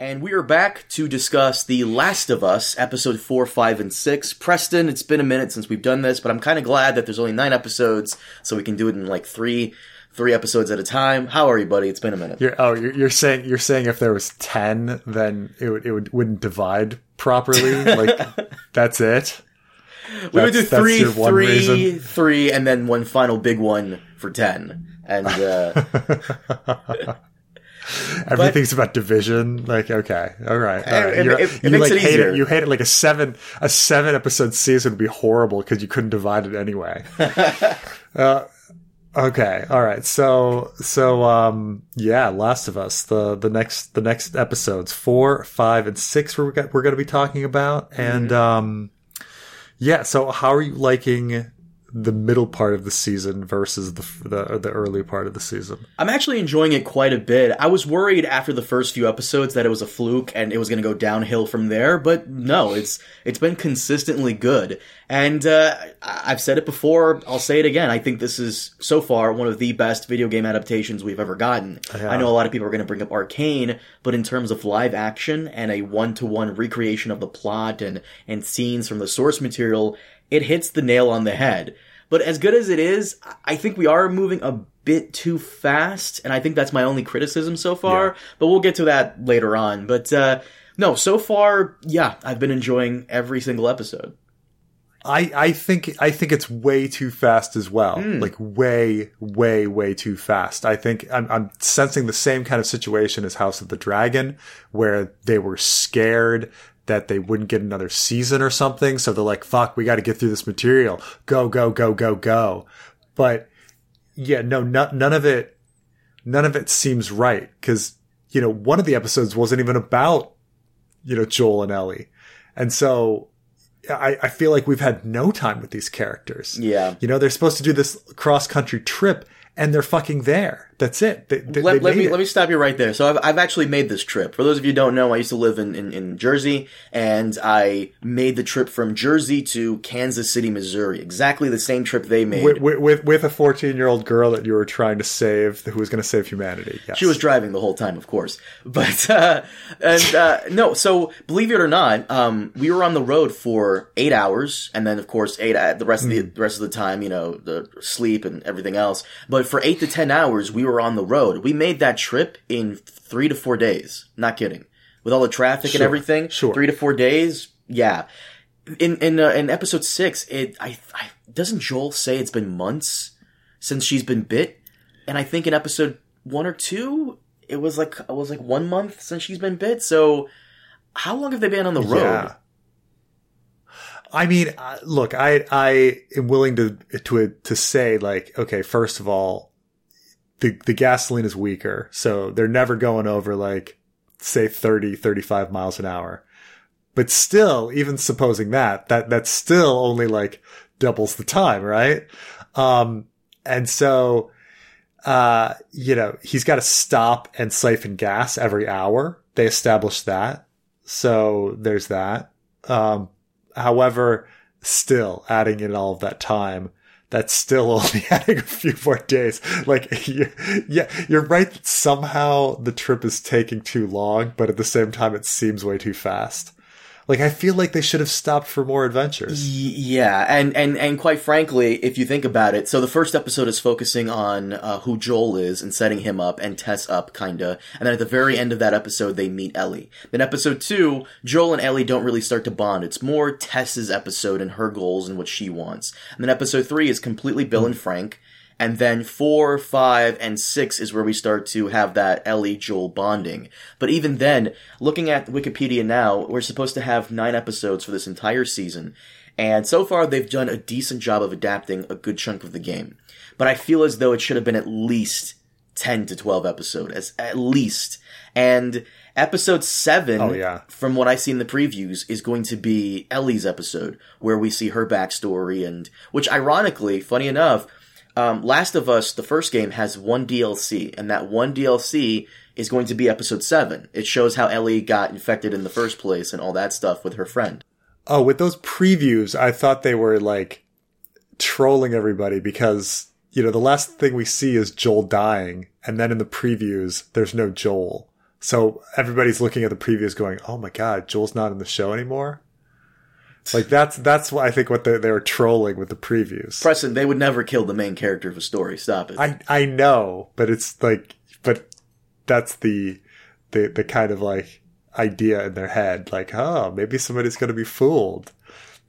And we are back to discuss The Last of Us, episode 4, 5, and 6. Preston, it's been a minute since we've done this, but I'm kind of glad that there's only nine episodes, so we can do it in like three three episodes at a time. How are you, buddy? It's been a minute. You're, oh, you're, you're saying you're saying if there was ten, then it would it would wouldn't divide properly. like that's it. We would do three, three, three, and then one final big one for ten. And uh, Everything's about division. Like, okay, all right. All right. It, it, it you like hate it. You hate it. Like a seven a seven episode season would be horrible because you couldn't divide it anyway. uh, okay, all right. So so um yeah, Last of Us. The the next the next episodes four, five, and six we're we're going to be talking about, and mm-hmm. um yeah. So how are you liking the middle part of the season versus the, the the early part of the season. I'm actually enjoying it quite a bit. I was worried after the first few episodes that it was a fluke and it was going to go downhill from there, but no, it's it's been consistently good. And uh, I've said it before, I'll say it again. I think this is so far one of the best video game adaptations we've ever gotten. Yeah. I know a lot of people are going to bring up Arcane, but in terms of live action and a one to one recreation of the plot and and scenes from the source material, it hits the nail on the head. But as good as it is, I think we are moving a bit too fast, and I think that's my only criticism so far. Yeah. But we'll get to that later on. But uh, no, so far, yeah, I've been enjoying every single episode. I, I think I think it's way too fast as well. Mm. Like way, way, way too fast. I think I'm, I'm sensing the same kind of situation as House of the Dragon, where they were scared that they wouldn't get another season or something. So they're like, fuck, we got to get through this material. Go, go, go, go, go. But yeah, no, no none of it, none of it seems right. Cause, you know, one of the episodes wasn't even about, you know, Joel and Ellie. And so I, I feel like we've had no time with these characters. Yeah. You know, they're supposed to do this cross country trip and they're fucking there. That's it. They, they, let, they let me it. let me stop you right there. So I've I've actually made this trip. For those of you who don't know, I used to live in, in, in Jersey, and I made the trip from Jersey to Kansas City, Missouri. Exactly the same trip they made with with, with a fourteen year old girl that you were trying to save, who was going to save humanity. Yes. She was driving the whole time, of course. But uh, and uh, no, so believe it or not, um, we were on the road for eight hours, and then of course eight uh, the rest mm. of the, the hmm. rest of the time, you know, the sleep and everything else. But for eight to ten hours, we were on the road. We we made that trip in three to four days. Not kidding. With all the traffic sure, and everything, sure. three to four days. Yeah. In in uh, in episode six, it I, I doesn't Joel say it's been months since she's been bit, and I think in episode one or two, it was like it was like one month since she's been bit. So, how long have they been on the road? Yeah. I mean, uh, look, I I am willing to to to say like, okay, first of all, the, the gasoline is weaker. So they're never going over like, say 30, 35 miles an hour. But still, even supposing that, that, that's still only like doubles the time, right? Um, and so, uh, you know, he's got to stop and siphon gas every hour. They established that. So there's that. Um, however, still adding in all of that time, that's still only adding a few more days. Like, yeah, you're right somehow the trip is taking too long, but at the same time, it seems way too fast. Like I feel like they should have stopped for more adventures. Yeah, and and and quite frankly, if you think about it, so the first episode is focusing on uh, who Joel is and setting him up and Tess up, kinda, and then at the very end of that episode, they meet Ellie. Then episode two, Joel and Ellie don't really start to bond. It's more Tess's episode and her goals and what she wants. And then episode three is completely Bill and Frank and then four, five, and six is where we start to have that Ellie Joel bonding. But even then, looking at Wikipedia now, we're supposed to have nine episodes for this entire season. And so far, they've done a decent job of adapting a good chunk of the game. But I feel as though it should have been at least 10 to 12 episodes, as at least. And episode 7, oh, yeah. from what I see in the previews, is going to be Ellie's episode, where we see her backstory and, which ironically, funny enough, um, Last of Us, the first game, has one DLC, and that one DLC is going to be episode 7. It shows how Ellie got infected in the first place and all that stuff with her friend. Oh, with those previews, I thought they were like trolling everybody because, you know, the last thing we see is Joel dying, and then in the previews, there's no Joel. So everybody's looking at the previews going, "Oh my god, Joel's not in the show anymore." Like that's that's what I think what they they were trolling with the previews. Preston, they would never kill the main character of a story. Stop it. I I know, but it's like, but that's the the the kind of like idea in their head, like, oh, maybe somebody's gonna be fooled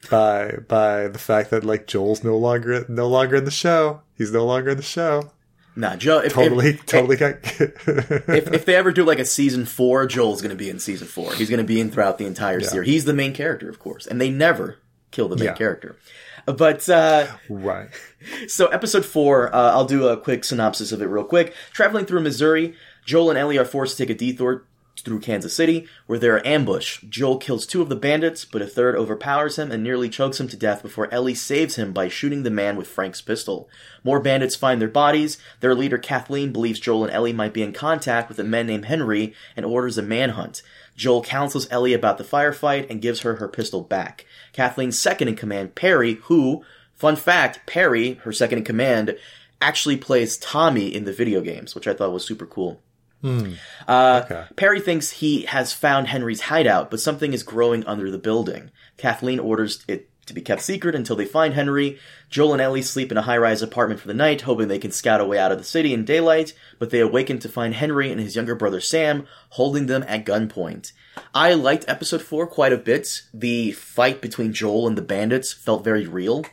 by by the fact that like Joel's no longer no longer in the show. He's no longer in the show. Nah, Joe. If, Totally, if, totally got. If, if they ever do like a season four, Joel's going to be in season four. He's going to be in throughout the entire series. He's the main character, of course, and they never kill the main Yeah. character. But uh, right. So, episode four, uh, I'll do a quick synopsis of it real quick. Traveling through Missouri, Joel and Ellie are forced to take a detour through Kansas City, where they are ambushed. Joel kills two of the bandits, but a third overpowers him and nearly chokes him to death before Ellie saves him by shooting the man with Frank's pistol. More bandits find their bodies. Their leader, Kathleen, believes Joel and Ellie might be in contact with a man named Henry and orders a manhunt. Joel counsels Ellie about the firefight and gives her her pistol back. Kathleen's second in command, Perry, who, fun fact, Perry, her second in command, actually plays Tommy in the video games, which I thought was super cool. Uh, Okay. Perry thinks he has found Henry's hideout, but something is growing under the building. Kathleen orders it to be kept secret until they find Henry. Joel and Ellie sleep in a high rise apartment for the night, hoping they can scout a way out of the city in daylight, but they awaken to find Henry and his younger brother Sam holding them at gunpoint. I liked episode 4 quite a bit. The fight between Joel and the bandits felt very real,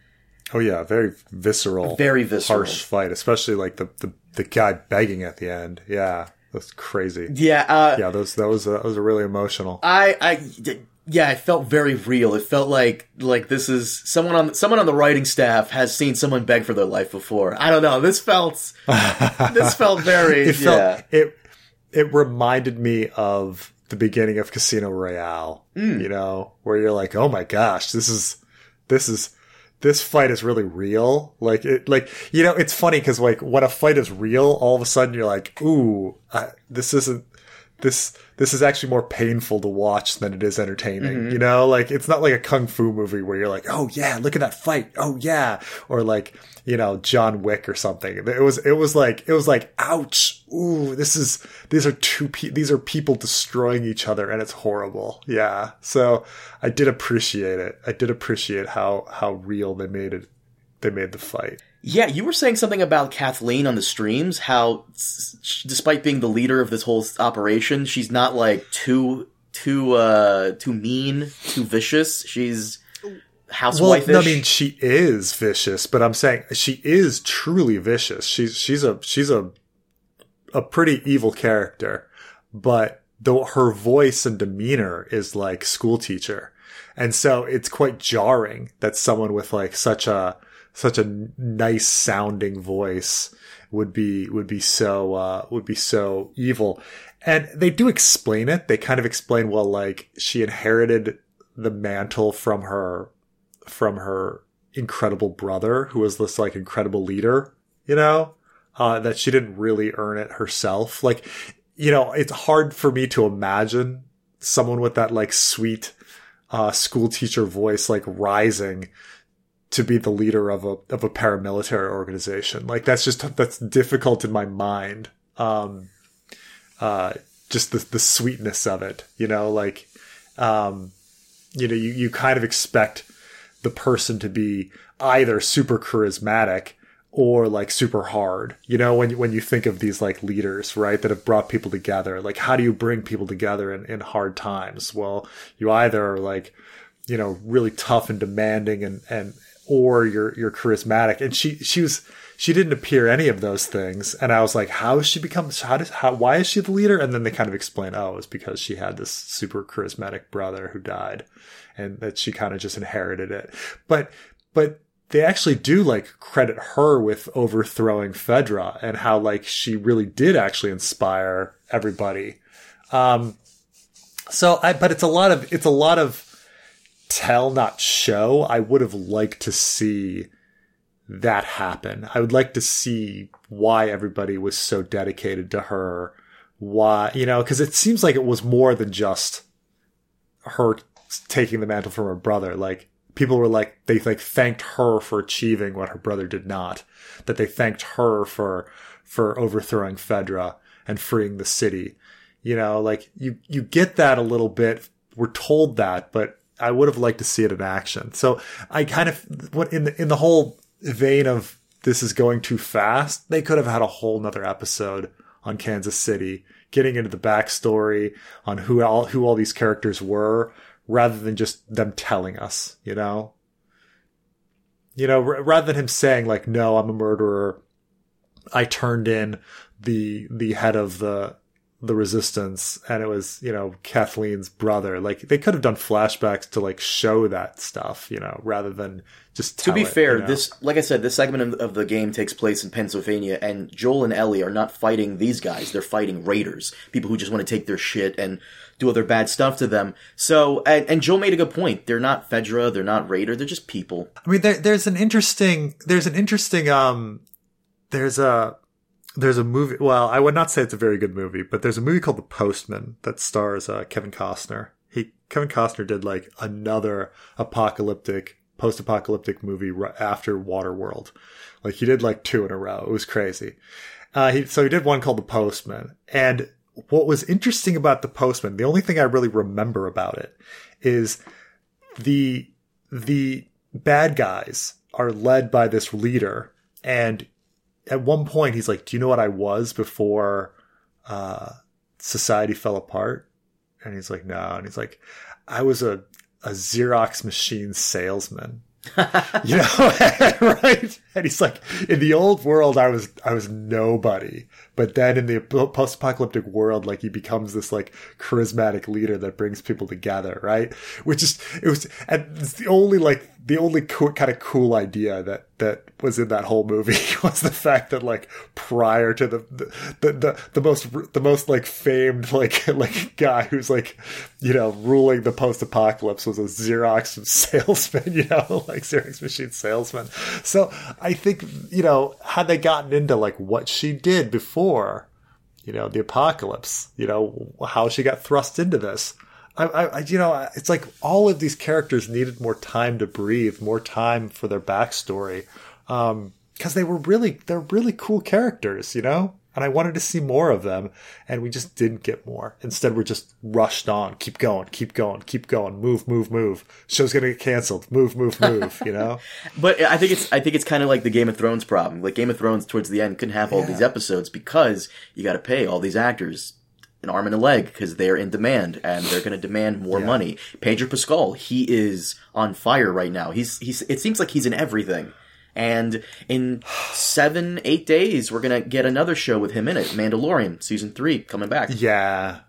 Oh yeah, very visceral, very visceral. harsh fight, especially like the, the the guy begging at the end. Yeah, that's crazy. Yeah, uh, Yeah, those that was that was really emotional. I, I, yeah, it felt very real. It felt like, like this is someone on, someone on the writing staff has seen someone beg for their life before. I don't know. This felt, this felt very, it felt yeah. it it reminded me of the beginning of Casino Royale. Hmm. You know, where you're like, oh my gosh, this is this is this fight is really real. Like it, like you know, it's funny because like when a fight is real, all of a sudden you're like, ooh, I, this isn't this this is actually more painful to watch than it is entertaining. Mm-hmm. You know, like it's not like a kung fu movie where you're like, oh yeah, look at that fight. Oh yeah, or like you know John Wick or something. It was it was like it was like ouch. Ooh, this is these are two pe- these are people destroying each other and it's horrible. Yeah. So I did appreciate it. I did appreciate how how real they made it. They made the fight. Yeah, you were saying something about Kathleen on the streams, how despite being the leader of this whole operation, she's not like too, too, uh, too mean, too vicious. She's Well, housewife-ish. no, I mean she is vicious, but I'm saying she is truly vicious. She's she's a she's a a pretty evil character, but though her voice and demeanor is like school teacher, and so it's quite jarring that someone with like such a such a nice sounding voice would be would be so uh, would be so evil. And they do explain it. They kind of explain well, like she inherited the mantle from her from her incredible brother, who was this like incredible leader, you know, uh, that she didn't really earn it herself. Like, you know, it's hard for me to imagine someone with that like sweet, uh, school teacher voice, like rising to be the leader of a, of a paramilitary organization. Like that's just, that's difficult in my mind. Um, uh, just the, the sweetness of it, you know, like, um, you know, you, you kind of expect the person to be either super charismatic or like super hard. You know, when you, when you think of these like leaders, right, that have brought people together, like how do you bring people together in, in hard times? Well, you either are like, you know, really tough and demanding and, and, or you're, you're charismatic. And she, she was, she didn't appear any of those things. And I was like, how she become, how does, how, why is she the leader? And then they kind of explain, oh, it's because she had this super charismatic brother who died and that she kind of just inherited it. But, but they actually do like credit her with overthrowing Fedra and how like she really did actually inspire everybody. Um, so I, but it's a lot of, it's a lot of tell, not show. I would have liked to see that happen. I would like to see why everybody was so dedicated to her. Why, you know, cause it seems like it was more than just her taking the mantle from her brother. Like people were like they like thanked her for achieving what her brother did not. That they thanked her for for overthrowing Fedra and freeing the city. You know, like you you get that a little bit. We're told that, but I would have liked to see it in action. So I kind of what in the in the whole vein of this is going too fast. They could have had a whole nother episode on Kansas City, getting into the backstory on who all who all these characters were, rather than just them telling us. You know, you know, r- rather than him saying like, "No, I'm a murderer. I turned in the the head of the the resistance and it was you know kathleen's brother. Like they could have done flashbacks to like show that stuff you know rather than just to be it, fair you know? this like i said this segment of, of, the game takes place in pennsylvania and joel and ellie are not fighting these guys. They're fighting raiders people who just want to take their shit and do other bad stuff to them. So and, and joel made a good point. They're not fedra they're not raider they're just people. I mean there, there's an interesting there's an interesting um there's a there's a movie. Well, I would not say it's a very good movie, but there's a movie called The Postman that stars uh, Kevin Costner. He Kevin Costner did like another apocalyptic, post-apocalyptic movie right after Waterworld. Like he did like two in a row. It was crazy. Uh, he, so he did one called The Postman, and what was interesting about The Postman, the only thing I really remember about it is the the bad guys are led by this leader and at one point he's like, "Do you know what I was before uh, society fell apart?" And he's like, "No." And he's like, "I was a a Xerox machine salesman." you know, right? And he's like, in the old world, I was I was nobody, but then in the post-apocalyptic world, like he becomes this like charismatic leader that brings people together, right? Which is it was, and it's the only like the only co- kind of cool idea that that was in that whole movie was the fact that like prior to the the the, the most the most like famed like like guy who's like you know ruling the post apocalypse was a Xerox salesman, you know, like Xerox machine salesman. So I think you know had they gotten into like what she did before, you know, the apocalypse, you know, how she got thrust into this I, I, you know, it's like all of these characters needed more time to breathe, more time for their backstory, because um, they were really, they're really cool characters, you know. And I wanted to see more of them, and we just didn't get more. Instead, we're just rushed on. Keep going, keep going, keep going. Move, move, move. Show's gonna get canceled. Move, move, move. You know. but I think it's I think it's kind of like the Game of Thrones problem. Like Game of Thrones, towards the end, couldn't have all yeah. these episodes because you got to pay all these actors an arm and a leg because they're in demand and they're going to demand more yeah. money. Pedro Pascal, he is on fire right now. He's he's. It seems like he's in everything. And in seven, eight days, we're gonna get another show with him in it. Mandalorian season three coming back. Yeah,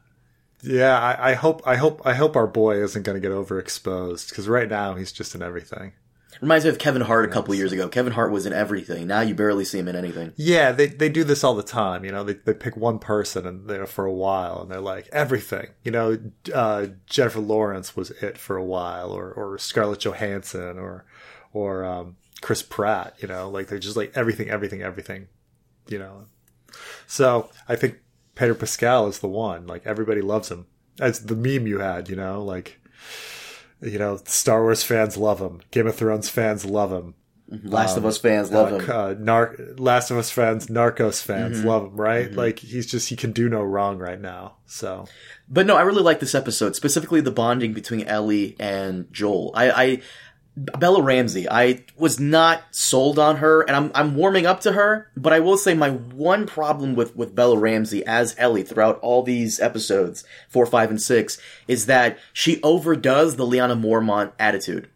yeah. I, I hope, I hope, I hope our boy isn't gonna get overexposed because right now he's just in everything. Reminds me of Kevin Hart a couple years ago. Kevin Hart was in everything. Now you barely see him in anything. Yeah, they they do this all the time. You know, they they pick one person and they're for a while, and they're like everything. You know, uh, Jennifer Lawrence was it for a while, or or Scarlett Johansson, or or um, Chris Pratt. You know, like they're just like everything, everything, everything. You know, so I think Peter Pascal is the one. Like everybody loves him. As the meme you had, you know, like you know, Star Wars fans love him. Game of Thrones fans love him. Mm-hmm. Last um, of Us fans love uh, him. Uh, Nar- Last of Us fans, Narcos fans mm-hmm. love him, right? Mm-hmm. Like he's just he can do no wrong right now. So, but no, I really like this episode, specifically the bonding between Ellie and Joel. I, I Bella Ramsey, I was not sold on her, and I'm I'm warming up to her. But I will say my one problem with with Bella Ramsey as Ellie throughout all these episodes, four, five, and six, is that she overdoes the Lyanna Mormont attitude.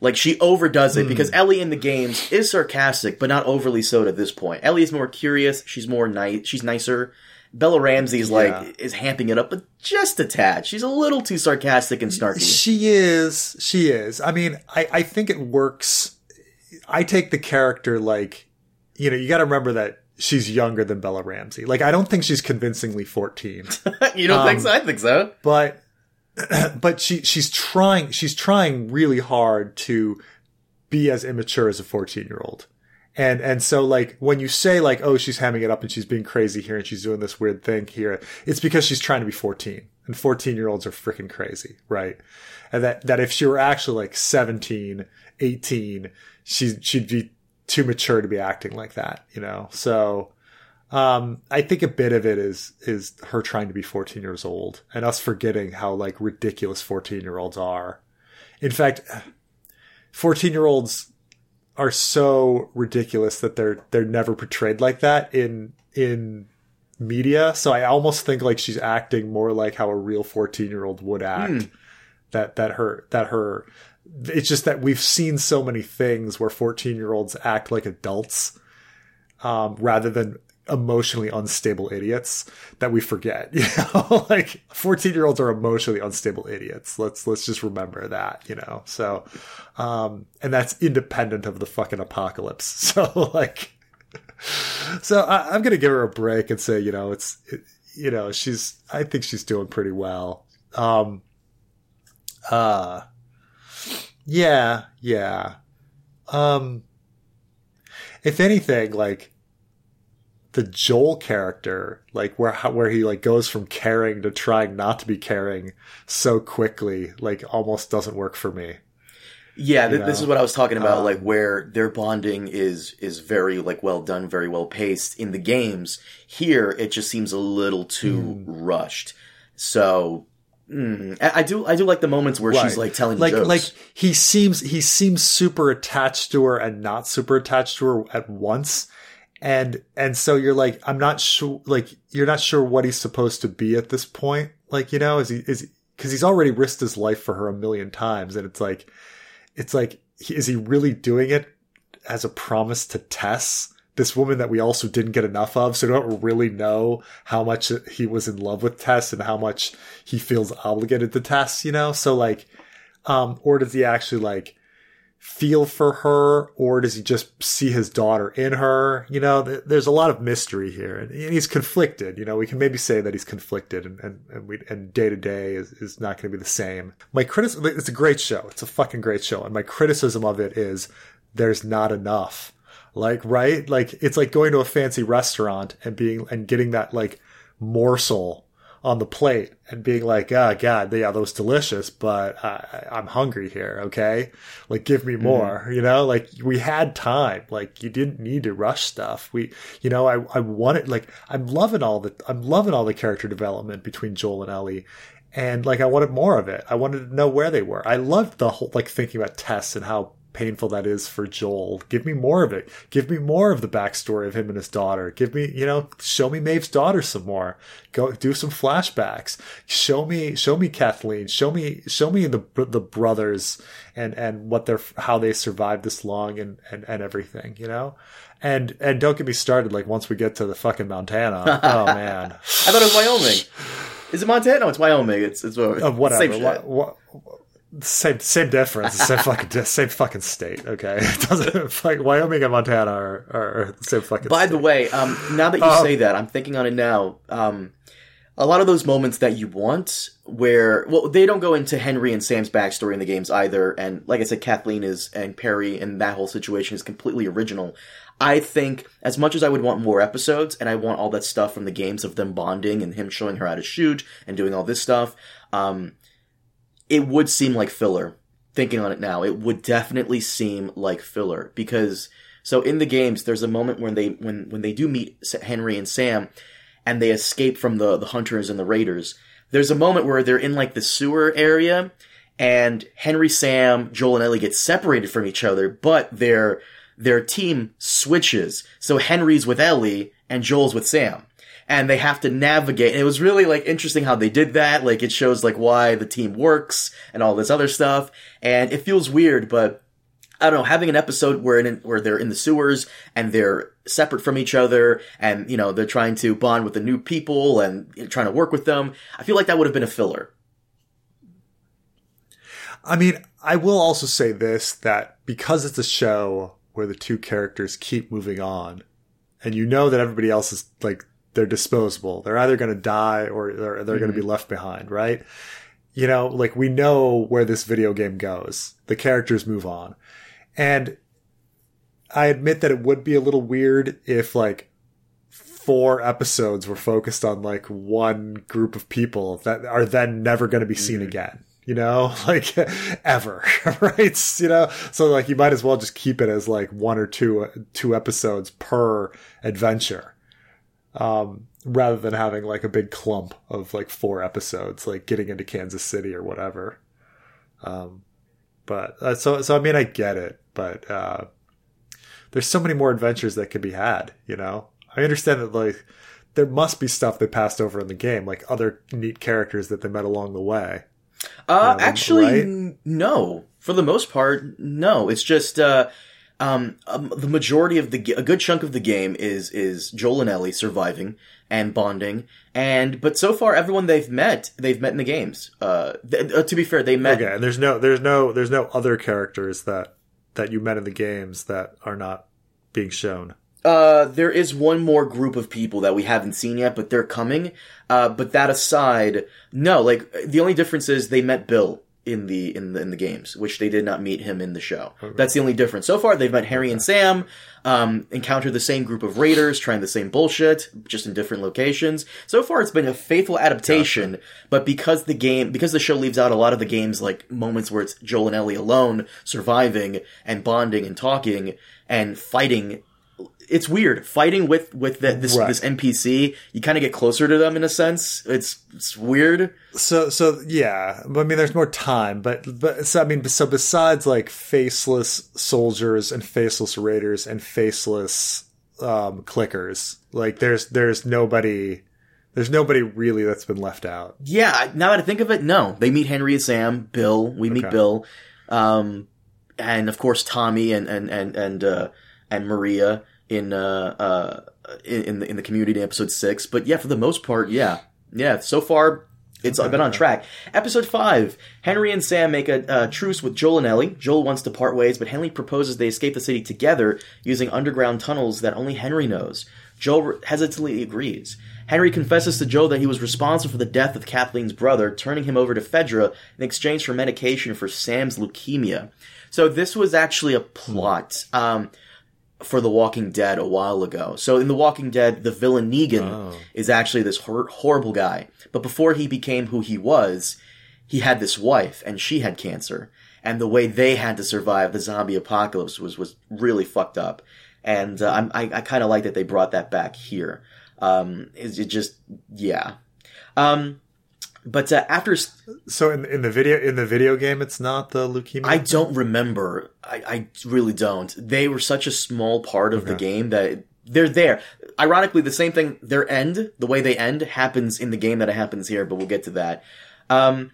Like she overdoes it mm. because Ellie in the games is sarcastic, but not overly so at this point. Ellie is more curious. She's more nice. She's nicer. Bella Ramsey is like yeah. is hamping it up, but just a tad. She's a little too sarcastic and snarky. She is. She is. I mean, I, I think it works. I take the character like, you know, you got to remember that she's younger than Bella Ramsey. Like, I don't think she's convincingly fourteen. you don't um, think so? I think so. But, but she she's trying. She's trying really hard to be as immature as a fourteen year old. And, and so like when you say like, oh, she's hamming it up and she's being crazy here and she's doing this weird thing here, it's because she's trying to be 14 and 14 year olds are freaking crazy, right? And that, that if she were actually like 17, 18, she, she'd be too mature to be acting like that, you know? So, Um, I think a bit of it is is her trying to be 14 years old and us forgetting how like ridiculous 14 year olds are. In fact, 14 year olds are so ridiculous that they're they're never portrayed like that in in media. So I almost think like she's acting more like how a real 14 year old would act. That that her that her it's just that we've seen so many things where 14 year olds act like adults um, rather than emotionally unstable idiots that we forget you know? Like 14 year olds are emotionally unstable idiots. Let's let's just remember that you know? So um and that's independent of the fucking apocalypse. So like so I, i'm gonna give her a break and say you know it's it, you know she's i think she's doing pretty well. Um uh yeah yeah. Um if anything like the Joel character, like where how, where he like goes from caring to trying not to be caring so quickly, like almost doesn't work for me. Yeah, th- this is what I was talking about, Um, like where their bonding is is very like well done, very well paced in the games. Here, it just seems a little too Hmm. rushed. So, mm, I, do I do like the moments where she's like telling like jokes. like he seems he seems super attached to her and not super attached to her at once and and so you're like i'm not sure like you're not sure what he's supposed to be at this point. Like you know is he is because he's already risked his life for her a million times. And it's like it's like is he really doing it as a promise to tess this woman that we also didn't get enough of? So don't really know how much he was in love with tess and how much he feels obligated to tess you know? So like um, or does he actually like feel for her, or does he just see his daughter in her? You know, th- there's a lot of mystery here, and he's conflicted. You know, we can maybe say that he's conflicted, and and and, we, and day to day is is not going to be the same. My criticism, it's a great show. It's a fucking great show, and my criticism of it is there's not enough. Like, right? Like, it's like going to a fancy restaurant and being and getting that like morsel on the plate and being like, oh god, yeah, that was delicious, but I, I'm hungry here. Okay, like give me mm-hmm. more. You know, like we had time. Like you didn't need to rush stuff. We, you know, I I wanted like I'm loving all the I'm loving all the character development between Joel and Ellie. And like I wanted more of it. I wanted to know where they were. I loved the whole like thinking about Tess and how painful that is for Joel. Give me more of it. Give me more of the backstory of him and his daughter. Give me, you know, show me Maeve's daughter some more. Go do some flashbacks. Show me, show me Kathleen. Show me, show me the the brothers and and what they're how they survived this long and and and everything. You know. And and don't get me started. Like once we get to the fucking Montana, oh man, I thought it was Wyoming. Is it Montana? No, it's Wyoming. It's it's uh, whatever. Same shit. What, what, same same difference. Same fucking same fucking state. Okay, it doesn't like Wyoming and Montana are, are, the same fucking. By state. the way, um, now that you Uh, say that, I'm thinking on it now. Um, a lot of those moments that you want, where well, they don't go into Henry and Sam's backstory in the games either, and like I said, Kathleen is and Perry and that whole situation is completely original. I think as much as I would want more episodes, and I want all that stuff from the games of them bonding and him showing her how to shoot and doing all this stuff, um, it would seem like filler. Thinking on it now, it would definitely seem like filler because so in the games, there's a moment when they when when they do meet Henry and Sam, and they escape from the the hunters and the raiders. There's a moment where they're in like the sewer area, and Henry, Sam, Joel, and Ellie get separated from each other, but their their team switches. So Henry's with Ellie and Joel's with Sam. And they have to navigate. And it was really like interesting how they did that. Like it shows like why the team works and all this other stuff. And it feels weird, but I don't know, having an episode where in, where they're in the sewers and they're separate from each other and, you know, they're trying to bond with the new people and trying to work with them. I feel like that would have been a filler. I mean, I will also say this that because it's a show where the two characters keep moving on, and you know that everybody else is like they're disposable. They're either going to die or they're they're going to be mm-hmm. left behind, right? You know, like we know where this video game goes. The characters move on. And I admit that it would be a little weird if like four episodes were focused on like one group of people that are then never going to be seen mm-hmm. again you know like ever right you know so like you might as well just keep it as like one or two two episodes per adventure um, rather than having like a big clump of like four episodes, like getting into Kansas City or whatever. Um, but uh, so so I mean I get it, but uh, there's so many more adventures that could be had. You know, I understand that like there must be stuff they passed over in the game, like other neat characters that they met along the way. Uh, Yeah, actually, right? no. For the most part, no. It's just uh, um, um, the majority of the a good chunk of the game is is Joel and Ellie surviving and bonding, and but so far everyone they've met they've met in the games. Uh, th- uh, to be fair, they met. Okay, and there's no there's no there's no other characters that that you met in the games that are not being shown. Uh, there is one more group of people that we haven't seen yet, but they're coming. Uh, but that aside, no. Like the only difference is they met Bill in the in the in the games, which they did not meet him in the show. That's the only difference. So far, they've met Harry and Sam, um, encountered the same group of raiders, trying the same bullshit, just in different locations. So far, it's been a faithful adaptation. But because the game, because the show leaves out a lot of the games, like moments where it's Joel and Ellie alone surviving and bonding and talking and fighting it's weird fighting with with the, this Right. this NPC. You kind of get closer to them in a sense. It's it's weird. So so yeah, But I mean there's more time, but but so I mean so besides like faceless soldiers and faceless raiders and faceless um clickers, like there's there's nobody there's nobody really that's been left out. Yeah, now that I think of it, no, they meet Henry and Sam, Bill. We meet Okay. Bill, um, and of course Tommy and and and and uh, and Maria in uh uh in in the, in the community in episode six. But yeah, for the most part, yeah, yeah. So far, it's been on track. Episode five: Henry and Sam make a uh, truce with Joel and Ellie. Joel wants to part ways, but Henry proposes they escape the city together using underground tunnels that only Henry knows. Joel hesitantly agrees. Henry confesses to Joel that he was responsible for the death of Kathleen's brother, turning him over to Fedra in exchange for medication for Sam's leukemia. So this was actually a plot. Um, for The Walking Dead a while ago. So in The Walking Dead, the villain Negan is actually this hor- horrible guy. But before he became who he was, he had this wife and she had cancer. And the way they had to survive the zombie apocalypse was, was really fucked up. And uh, I'm, I, I kind of like that they brought that back here. Um, it, it just, yeah. Um, but uh, after So in in the video in the video game, it's not the leukemia. I don't remember. I, I really don't. They were such a small part of the game that they're there. Ironically, the same thing, their end, the way they end, happens in the game that it happens here, but we'll get to that. Um,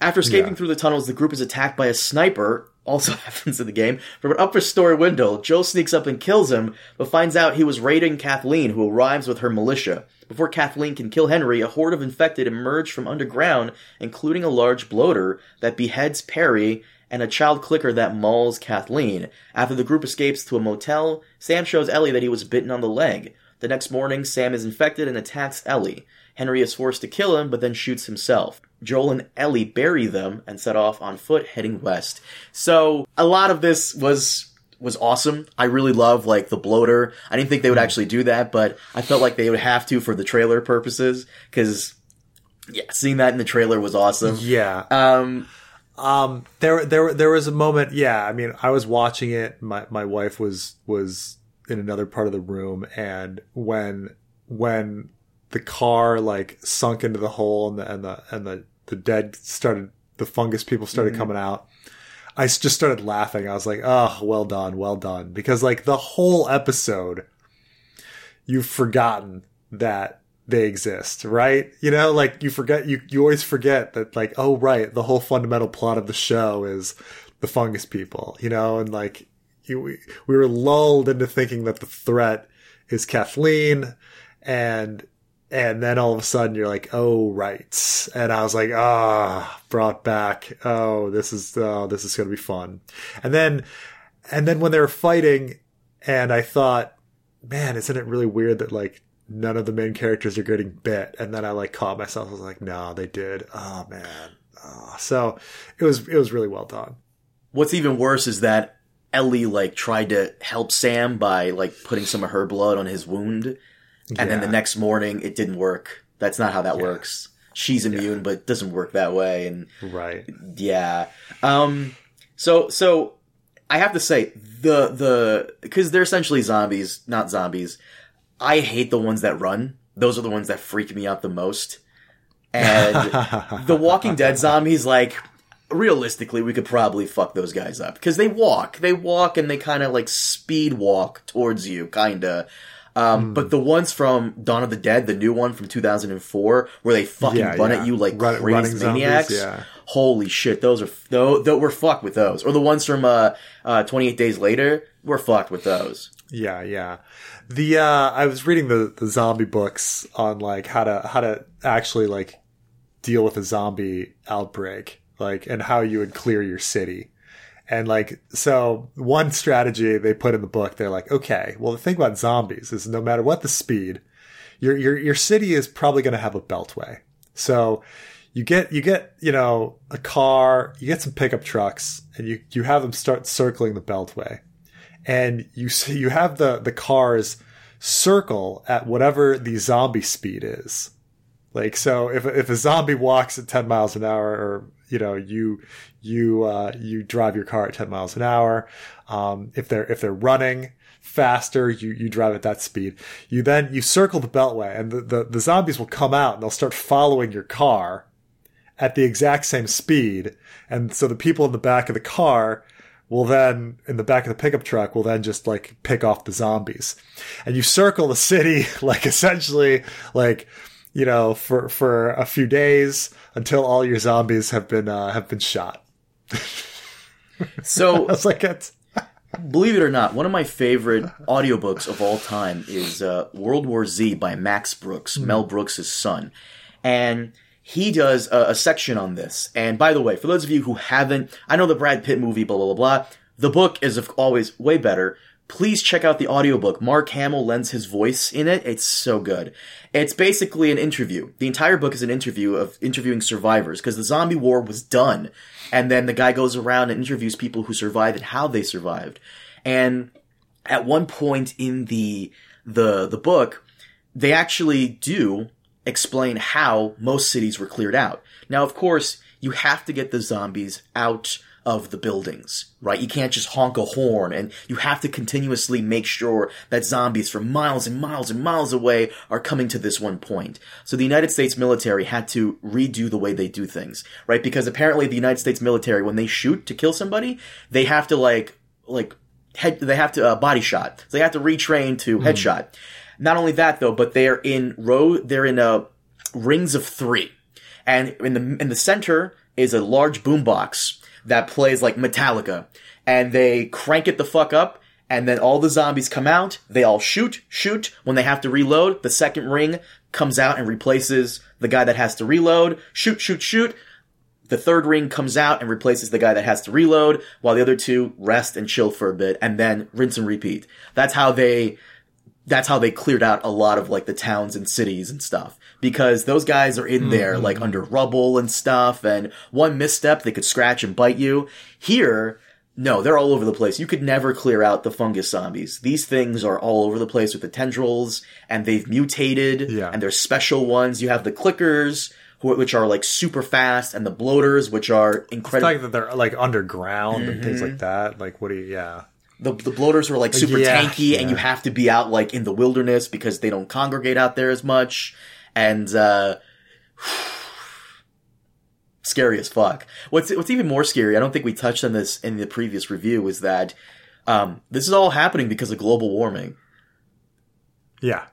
after escaping Yeah. through the tunnels, the group is attacked by a sniper. Also happens in the game. From an upper story window, Joe sneaks up and kills him, but finds out he was raiding Kathleen, who arrives with her militia. Before Kathleen can kill Henry, a horde of infected emerge from underground, including a large bloater that beheads Perry and a child clicker that mauls Kathleen. After the group escapes to a motel, Sam shows Ellie that he was bitten on the leg. The next morning, Sam is infected and attacks Ellie. Henry is forced to kill him, but then shoots himself. Joel and Ellie bury them and set off on foot heading west. So, a lot of this was was awesome. I really love like the bloater. I didn't think they would actually do that, but I felt like they would have to for the trailer purposes cuz yeah, seeing that in the trailer was awesome. Yeah. Um Um, there, there, there was a moment. Yeah, I mean, I was watching it. My my wife was was in another part of the room, and when when the car like sunk into the hole and the and the and the the dead started, the fungus people started mm-hmm. coming out. I just started laughing. I was like, "Oh, well done, well done," because like the whole episode, you've forgotten that they exist, right? You know, like you forget you you always forget that like, oh right, the whole fundamental plot of the show is the fungus people, you know, and like you we, we were lulled into thinking that the threat is Kathleen and and then all of a sudden you're like, oh right. And I was like, ah, brought back. Oh, this is oh, this is gonna be fun. And then and then when they were fighting and I thought, man, isn't it really weird that like none of the main characters are getting bit? And then I like caught myself. I was like, no, they did. Oh man. Oh. So it was it was really well done. what's even worse is that Ellie like tried to help Sam by like putting some of her blood on his wound, and then the next morning it didn't work. That's not how that works. She's immune, but it doesn't work that way. And Right. yeah, um, so so I have to say the the because they're essentially zombies, not zombies. I hate the ones that run those are the ones that freak me out the most. And the Walking Dead zombies, like, realistically, we could probably fuck those guys up because they walk, they walk, and they kind of like speed walk towards you, kinda. Um, But the ones from Dawn of the Dead, the new one from 2004, where they fucking Yeah, run yeah. at you like Run- crazy running zombies, maniacs. yeah. Holy shit, those are though th- we're fucked with those. Or the ones from uh, uh 28 Days Later, we're fucked with those. Yeah, yeah. The uh I was reading the the zombie books on like how to how to actually like deal with a zombie outbreak, like and how you would clear your city. And like so one strategy they put in the book, they're like, okay, well the thing about zombies is no matter what the speed, your your your city is probably going to have a beltway. So you get you get you know a car, you get some pickup trucks, and you you have them start circling the beltway and you see you have the the cars circle at whatever the zombie speed is. Like so, if if a zombie walks at ten miles an hour, or you know you you uh, you drive your car at ten miles an hour. Um, if they're if they're running faster, you you drive at that speed. You then you circle the beltway, and the, the the zombies will come out and they'll start following your car at the exact same speed. And so the people in the back of the car will then, in the back of the pickup truck, will then just like pick off the zombies. And you circle the city, like essentially, like, you know, for, for a few days until all your zombies have been, uh, have been shot. So I was like, it's, Believe it or not, one of my favorite audiobooks of all time is uh, World War Z by Max Brooks, Mel Brooks' son. And he does a, a section on this. And by the way, for those of you who haven't, I know the Brad Pitt movie, blah, blah, blah, blah. The book is always way better. Please check out the audiobook. Mark Hamill lends his voice in it. It's so good. It's basically an interview. The entire book is an interview of interviewing survivors because the zombie war was done. And then the guy goes around and interviews people who survived and how they survived. And at one point in the the the book, they actually do explain how most cities were cleared out. Now, of course, you have to get the zombies out of the buildings, right? You can't just honk a horn and you have to continuously make sure that zombies from miles and miles and miles away are coming to this one point. So the United States military had to redo the way they do things, right? Because apparently the United States military, when they shoot to kill somebody, they have to like, like, head, they have to, uh, body shot. So they have to retrain to headshot. Not only that though, but they're in row, they're in, a rings of three. And in the, in the center is a large boombox that plays like Metallica. And they crank it the fuck up, and then all the zombies come out, they all shoot, shoot. When they have to reload, the second ring comes out and replaces the guy that has to reload. Shoot, shoot, shoot. The third ring comes out and replaces the guy that has to reload, while the other two rest and chill for a bit, and then rinse and repeat. That's how they that's how they cleared out a lot of like the towns and cities and stuff because those guys are in there like under rubble and stuff and one misstep they could scratch and bite you here no they're all over the place you could never clear out the fungus zombies these things are all over the place with the tendrils and they've mutated Yeah. and they're special ones you have the clickers which are like super fast and the bloaters which are the incredible fact that they're like underground and Mm-hmm. things like that. Like, what do you, yeah. the, the bloaters were like super Yeah, tanky and you have to be out like in the wilderness because they don't congregate out there as much and uh scary as fuck what's what's even more scary i don't think we touched on this in the previous review is that um this is all happening because of global warming Yeah.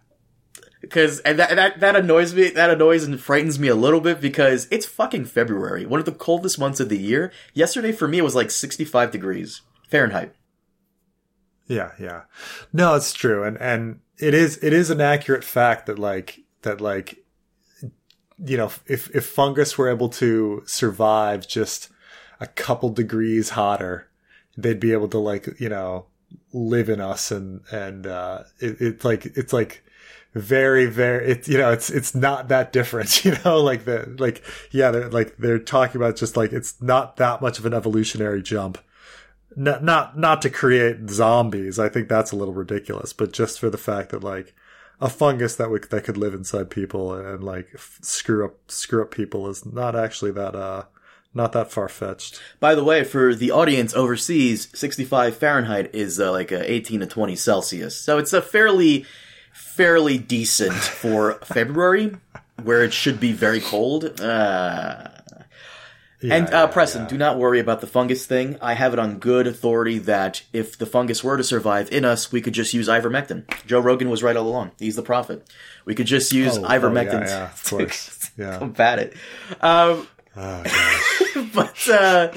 because and that, that that annoys me that annoys and frightens me a little bit because it's fucking february one of the coldest months of the year yesterday for me it was like 65 degrees fahrenheit Yeah, yeah. No, it's true. And and it is it is an accurate fact that like that like you know, if if fungus were able to survive just a couple degrees hotter, they'd be able to like, you know, live in us and and uh it, it's like it's like very very it's you know it's it's not that different you know like the like yeah they're like they're talking about just like it's not that much of an evolutionary jump not not not to create zombies. I think that's a little ridiculous, but just for the fact that like a fungus that that could live inside people and, and like f- screw up screw up people is not actually that uh not that far fetched. By the way, for the audience overseas, 65 Fahrenheit is uh, like uh, 18 to 20 Celsius. So it's a fairly, fairly decent for February, where it should be very cold. Uh, and uh, yeah, Preston, yeah. do not worry about the fungus thing. I have it on good authority that if the fungus were to survive in us, we could just use ivermectin. Joe Rogan was right all along. He's the prophet. We could just use Oh, oh, ivermectin yeah, yeah, of to course. Yeah. combat it. Um, Oh, gosh. but uh,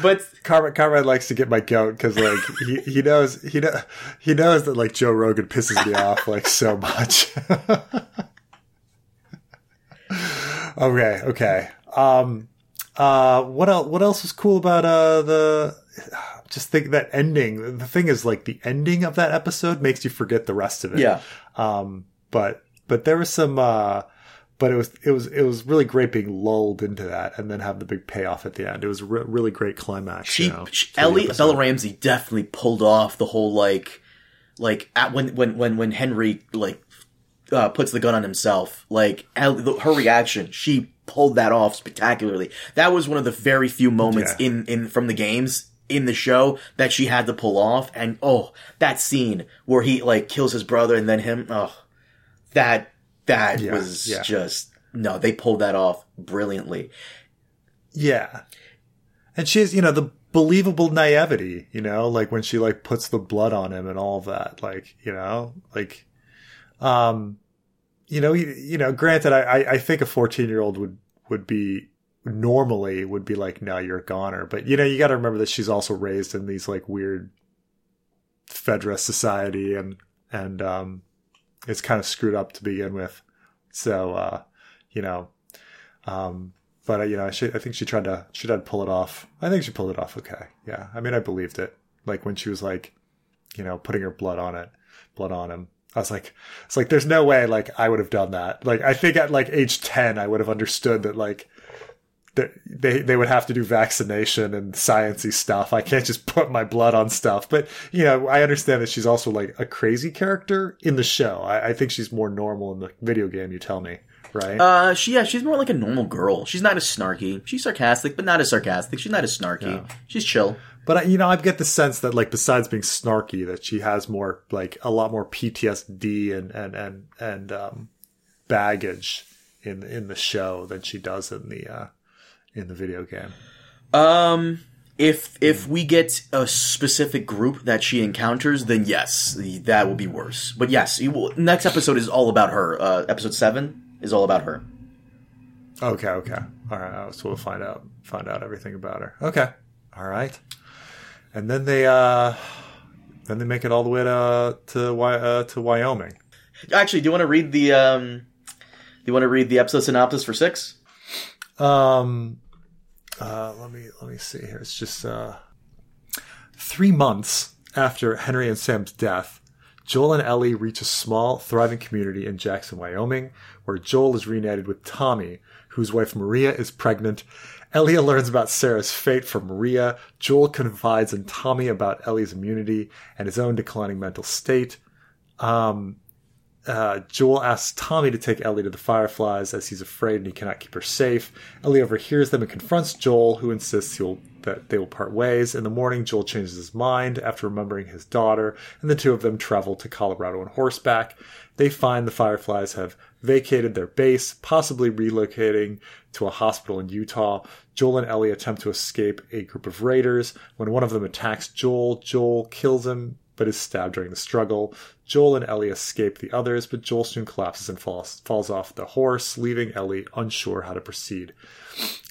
but Carmen, Carmen likes to get my goat because like he, he knows he know, he knows that like Joe Rogan pisses me off like so much. okay, okay. Um, uh, what else? What else was cool about uh the? Just think that ending. The thing is, like the ending of that episode makes you forget the rest of it. yeah, Um, but but there was some. Uh, but it was it was it was really great being lulled into that and then have the big payoff at the end. It was a re- really great climax. she, you know, she Ellie. Bella Ramsey definitely pulled off the whole like like at when when when when Henry like uh, puts the gun on himself like her reaction she pulled that off spectacularly that was one of the very few moments Yeah. in in from the games in the show that she had to pull off and oh that scene where he like kills his brother and then him oh that that Yeah, was yeah. just no they pulled that off brilliantly Yeah. And she's you know, the believable naivety, you know, like when she like puts the blood on him and all of that, like, you know, like, um, you know, you, you know, granted, I, I, think a 14 year old would, would be normally would be like, no, you're a goner. But, you know, you got to remember that she's also raised in these like weird Fedra society and, and, um, it's kind of screwed up to begin with. So, uh, you know, um, but uh, you know, she, I think she tried to she tried to pull it off. I think she pulled it off okay. Yeah, I mean, I believed it. Like when she was like, you know, putting her blood on it, blood on him. I was like, it's like there's no way like I would have done that. Like I think at like age ten, I would have understood that like that they they would have to do vaccination and sciency stuff. I can't just put my blood on stuff. But you know, I understand that she's also like a crazy character in the show. I, I think she's more normal in the video game. You tell me, right? Uh, she yeah, she's more like a normal girl. She's not as snarky. She's sarcastic, but not as sarcastic. She's not as snarky. She's chill. But I, you know, I get the sense that like besides being snarky, that she has more like a lot more PTSD and and and and um, baggage in in the show than she does in the uh, in the video game. Um, if if we get a specific group that she encounters, then yes, that will be worse. But yes, you will, next episode is all about her. Uh, episode seven is all about her. Okay, okay, all right. So we'll find out find out everything about her. Okay, all right. And then they uh then they make it all the way to to uh, to Wyoming. Actually, do you want to read the um? Do you want to read the episode synopsis for six? Um, uh, let me let me see here. It's just uh, three months after Henry and Sam's death. Joel and Ellie reach a small, thriving community in Jackson, Wyoming, where Joel is reunited with Tommy, whose wife Maria is pregnant. Ellie learns about Sarah's fate from Maria. Joel confides in Tommy about Ellie's immunity and his own declining mental state. Um, uh, Joel asks Tommy to take Ellie to the Fireflies as he's afraid and he cannot keep her safe. Ellie overhears them and confronts Joel, who insists he'll, that they will part ways. In the morning, Joel changes his mind after remembering his daughter, and the two of them travel to Colorado on horseback. They find the Fireflies have vacated their base, possibly relocating to a hospital in Utah. Joel and Ellie attempt to escape a group of raiders. When one of them attacks Joel, Joel kills him but is stabbed during the struggle. Joel and Ellie escape the others, but Joel soon collapses and falls falls off the horse, leaving Ellie unsure how to proceed.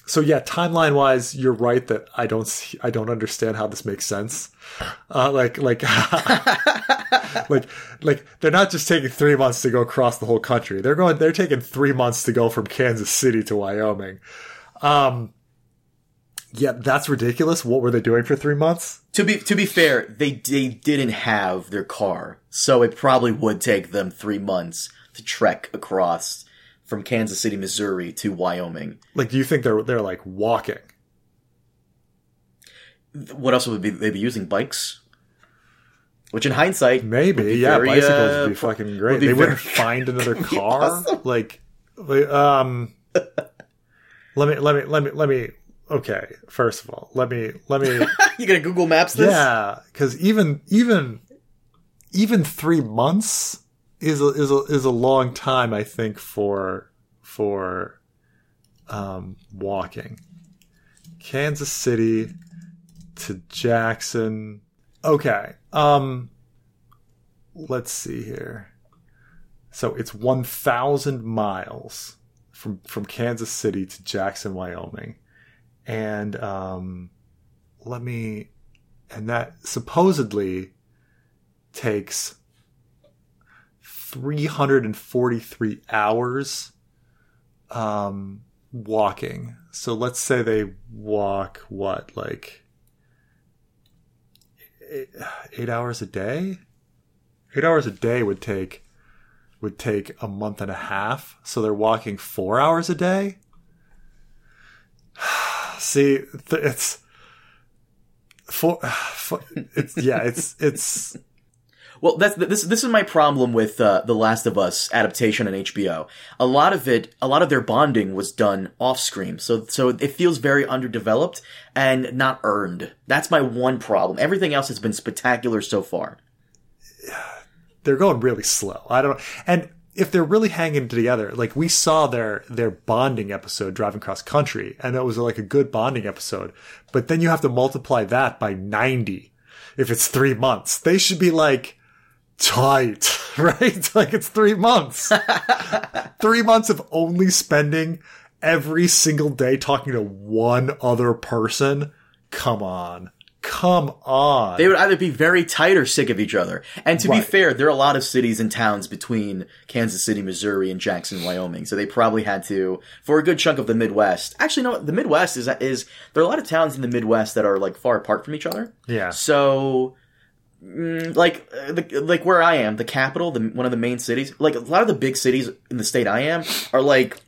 So yeah, timeline wise, you're right that I don't see, I don't understand how this makes sense. Uh, like like like like they're not just taking three months to go across the whole country. They're going they're taking three months to go from Kansas City to Wyoming. Um, yeah, that's ridiculous. What were they doing for three months? To be to be fair, they they didn't have their car, so it probably would take them three months to trek across from Kansas City, Missouri, to Wyoming. Like, do you think they're they're like walking? What else would be, they be using? Bikes? Which, in hindsight, Maybe, yeah, very, bicycles uh, would be fucking great. would be they wouldn't find another car. awesome. Like, like, um, let me, let me, let me, let me. Okay, first of all, let me, let me. you gonna Google Maps this? yeah, because even, even, even three months is a, is a is a long time I think for for um, walking. Kansas City to Jackson. Okay. Um let's see here. So it's 1000 miles from from Kansas City to Jackson, Wyoming. And um let me and that supposedly takes 343 hours um walking. So let's say they walk what like eight, hours a day. Eight hours a day would take would take a month and a half. So they're walking four hours a day. See, it's for, for it's yeah, it's it's Well, that's this. This is my problem with uh, the Last of Us adaptation on HBO. A lot of it, a lot of their bonding was done off screen, so so it feels very underdeveloped and not earned. That's my one problem. Everything else has been spectacular so far. they're going really slow. I don't. And if they're really hanging together, like we saw their their bonding episode driving cross country, and it was like a good bonding episode. But then you have to multiply that by ninety if it's three months. They should be like tight, right? like it's three months. three months of only spending every single day talking to one other person. Come on. Come on. They would either be very tight or sick of each other. And to Right. be fair, there are a lot of cities and towns between Kansas City, Missouri, and Jackson, Wyoming. So they probably had to, for a good chunk of the Midwest. Actually, no, the Midwest is is there are a lot of towns in the Midwest that are like far apart from each other. yeah. So, mm, like, uh, the, like where I am, the capital, the one of the main cities, like a lot of the big cities in the state I am are like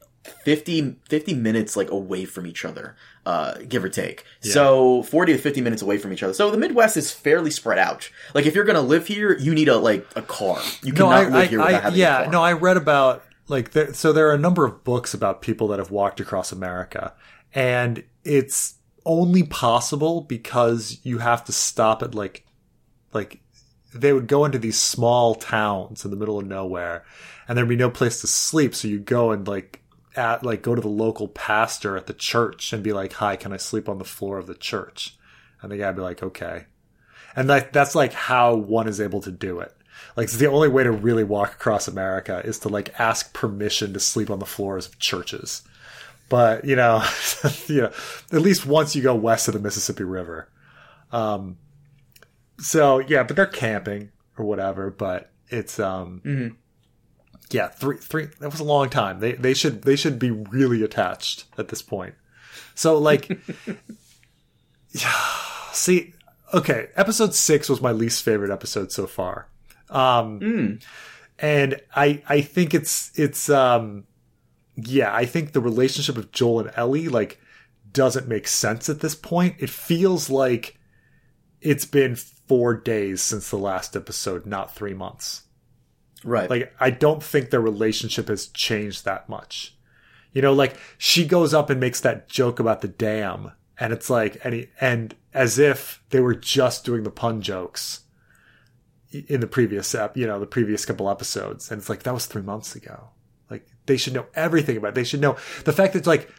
50, 50 minutes like away from each other, uh, give or take. So forty to fifty minutes away from each other. So the Midwest is fairly spread out. Like if you're gonna live here, you need a like a car. You No, cannot I, live I, here without I having a yeah, car. no, I read about like there, so there are a number of books about people that have walked across America, and it's only possible because you have to stop at like like they would go into these small towns in the middle of nowhere, and there'd be no place to sleep, so you go and like at like go to the local pastor at the church and be like, "Hi, can I sleep on the floor of the church?" And the guy'd be like, "Okay." And that, that's like how one is able to do it. Like the only way to really walk across America is to like ask permission to sleep on the floors of churches. But you know, you know, at least once you go west of the Mississippi River. Um, so yeah, but they're camping or whatever. But it's um, yeah, three three. That was a long time. They they should they should be really attached at this point. So like, yeah. see, okay, episode six was my least favorite episode so far. Um, and I, I think it's, it's, um, yeah, I think the relationship of Joel and Ellie, like, doesn't make sense at this point. It feels like it's been four days since the last episode, not three months. right. Like, I don't think their relationship has changed that much. You know, like she goes up and makes that joke about the dam, and it's like, and he, and as if they were just doing the pun jokes in the previous, ep, you know, the previous couple episodes, and it's like that was three months ago. Like they should know everything about. It. They should know the fact that like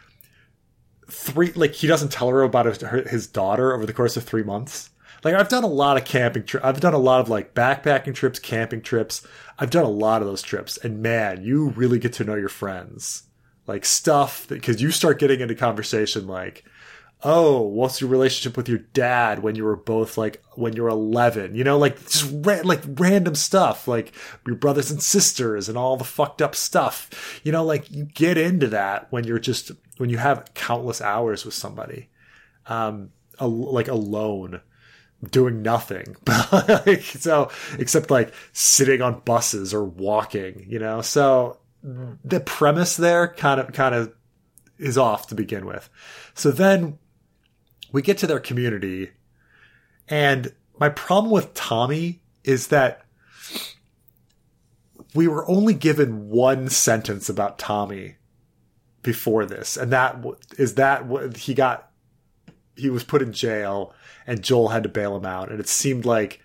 three, like he doesn't tell her about his, his daughter over the course of three months. Like I've done a lot of camping trips. I've done a lot of like backpacking trips, camping trips. I've done a lot of those trips, and man, you really get to know your friends. Like stuff because you start getting into conversation like, oh, what's your relationship with your dad when you were both like when you were eleven? You know, like just ra- like random stuff, like your brothers and sisters and all the fucked up stuff. You know, like you get into that when you're just when you have countless hours with somebody, um, al- like alone doing nothing. Like, so except like sitting on buses or walking you know? So the premise there kind of kind of is off to begin with. So then we get to their community and my problem with tommy is that we were only given one sentence about tommy before this and that is that he got he was put in jail and Joel had to bail him out. And it seemed like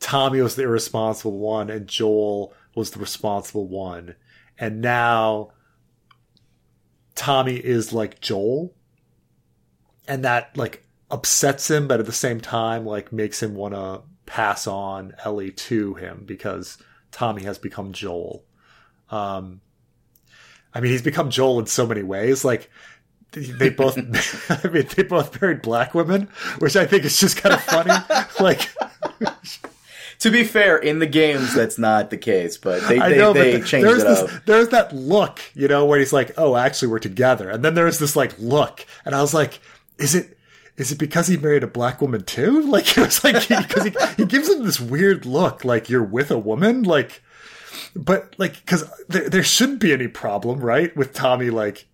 Tommy was the irresponsible one and Joel was the responsible one, and now Tommy is like Joel, and that like upsets him, but at the same time, like makes him want to pass on Ellie to him because Tommy has become Joel. Um, I mean, he's become Joel in so many ways. Like they both, I mean, they both married black women, which I think is just kind of funny. like, to be fair, in the games that's not the case, but they I they, know, they but changed there's it this, up. there's that look, you know, where he's like, "Oh, actually, we're together," and then there's this like look, and I was like, "Is it?" Is it because he married a black woman too? Like it was like because he, he gives him this weird look, like you're with a woman, like, but like because there, there shouldn't be any problem, right, with Tommy like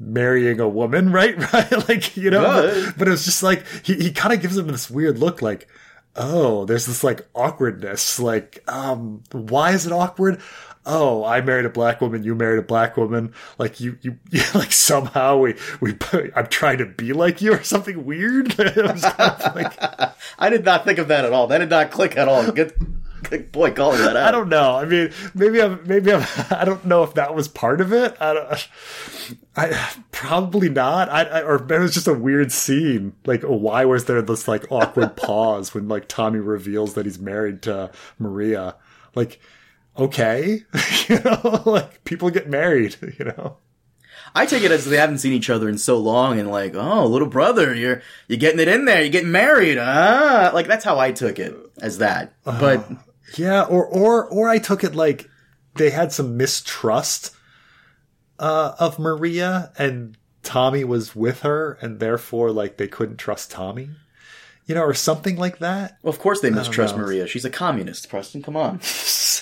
marrying a woman, right? Right? Like, you know, Right. but, but it was just like, he, he kind of gives him this weird look like, oh, there's this like awkwardness. Like, um, why is it awkward? Oh, I married a black woman. You married a black woman. Like you, you, you like somehow we, we, I'm trying to be like you or something weird. kind of like, I did not think of that at all. That did not click at all. Good, good boy calling that out. I don't know. I mean, maybe I'm, maybe I'm, I don't know if that was part of it. I don't, I probably not. I, I or it was just a weird scene. Like, why was there this like awkward pause when like Tommy reveals that he's married to Maria? Like, okay, you know, like people get married, you know. I take it as they haven't seen each other in so long, and like, oh, little brother, you're you're getting it in there. You're getting married, ah. Like that's how I took it as that. But Yeah, or or or I took it like they had some mistrust uh, of Maria, and Tommy was with her, and therefore like they couldn't trust Tommy, you know, or something like that. Well, of course they mistrust. Maria. She's a communist. Preston, come on.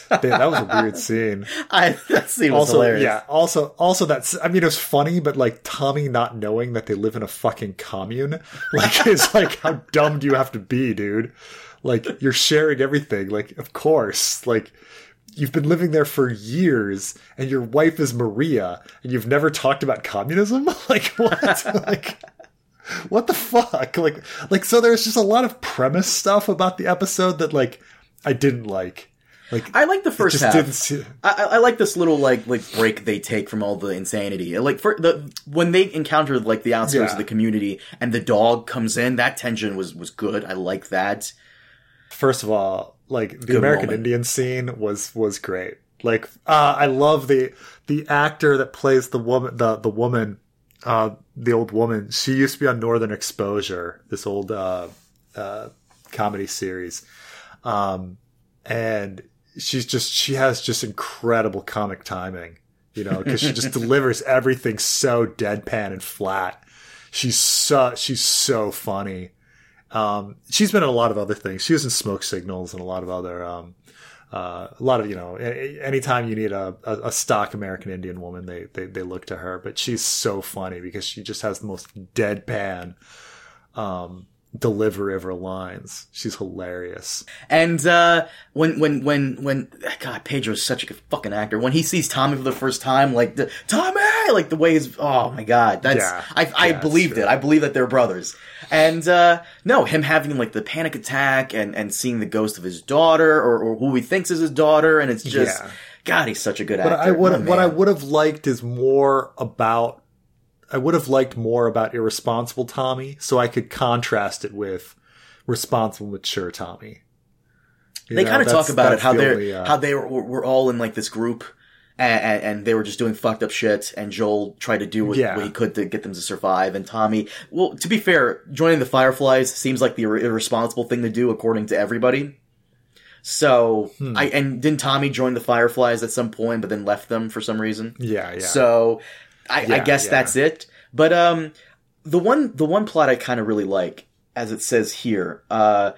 They- that was a weird scene. I that scene was Also, hilarious. yeah. Also, also that's. I mean, it was funny, but like Tommy not knowing that they live in a fucking commune, like it's like how dumb do you have to be, dude? Like you're sharing everything. Like, of course, like. You've been living there for years, and your wife is Maria, and you've never talked about communism. like what? like what the fuck? Like, like so. There's just a lot of premise stuff about the episode that like I didn't like. Like I like the first half. didn't see. I, I I like this little like like break they take from all the insanity. Like for the when they encounter like the outskirts Yeah. of the community and the dog comes in, that tension was was good. I like that. First of all, like the Good American moment. Indian scene was was great. Like uh, I love the the actor that plays the woman the the woman uh, the old woman. She used to be on Northern Exposure, this old uh, uh, comedy series, um, and she's just she has just incredible comic timing. You know, because she just delivers everything so deadpan and flat. She's so she's so funny. Um, she's been in a lot of other things. She was in Smoke Signals and a lot of other, um, uh, a lot of you know. Anytime you need a, a, a stock American Indian woman, they, they they look to her. But she's so funny because she just has the most deadpan um, delivery of her lines. She's hilarious. And uh, when when when when God Pedro's such a good fucking actor. When he sees Tommy for the first time, like the Tommy, like the way he's oh my God, that's Yeah. I I Yeah, believed it. I believe that they're brothers. And uh, no, him having like the panic attack and and seeing the ghost of his daughter or, or who he thinks is his daughter, and it's just Yeah. God, he's such a good But actor. I would Oh, what I would have liked is more about. I would have liked more about irresponsible Tommy, so I could contrast it with responsible, mature Tommy. You they kind of talk about it how the only, uh, how they were, were all in like this group and, and they were just doing fucked up shit and joel tried to do what, Yeah. what he could to get them to survive and tommy well to be fair joining the fireflies seems like the ir- irresponsible thing to do according to everybody so Hmm. i and didn't tommy join the fireflies at some point but then left them for some reason yeah, yeah. so I, I guess yeah. that's it. But um, the one the one plot I kind of really like, as it says here, uh,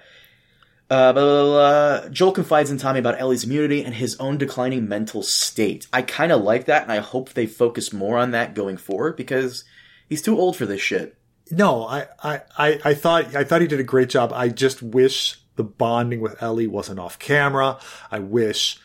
uh, blah, blah, blah, Joel confides in Tommy about Ellie's immunity and his own declining mental state. I kind of like that, and I hope they focus more on that going forward because he's too old for this shit. No, I, I, I, I thought I thought he did a great job. I just wish the bonding with Ellie wasn't off camera. I wish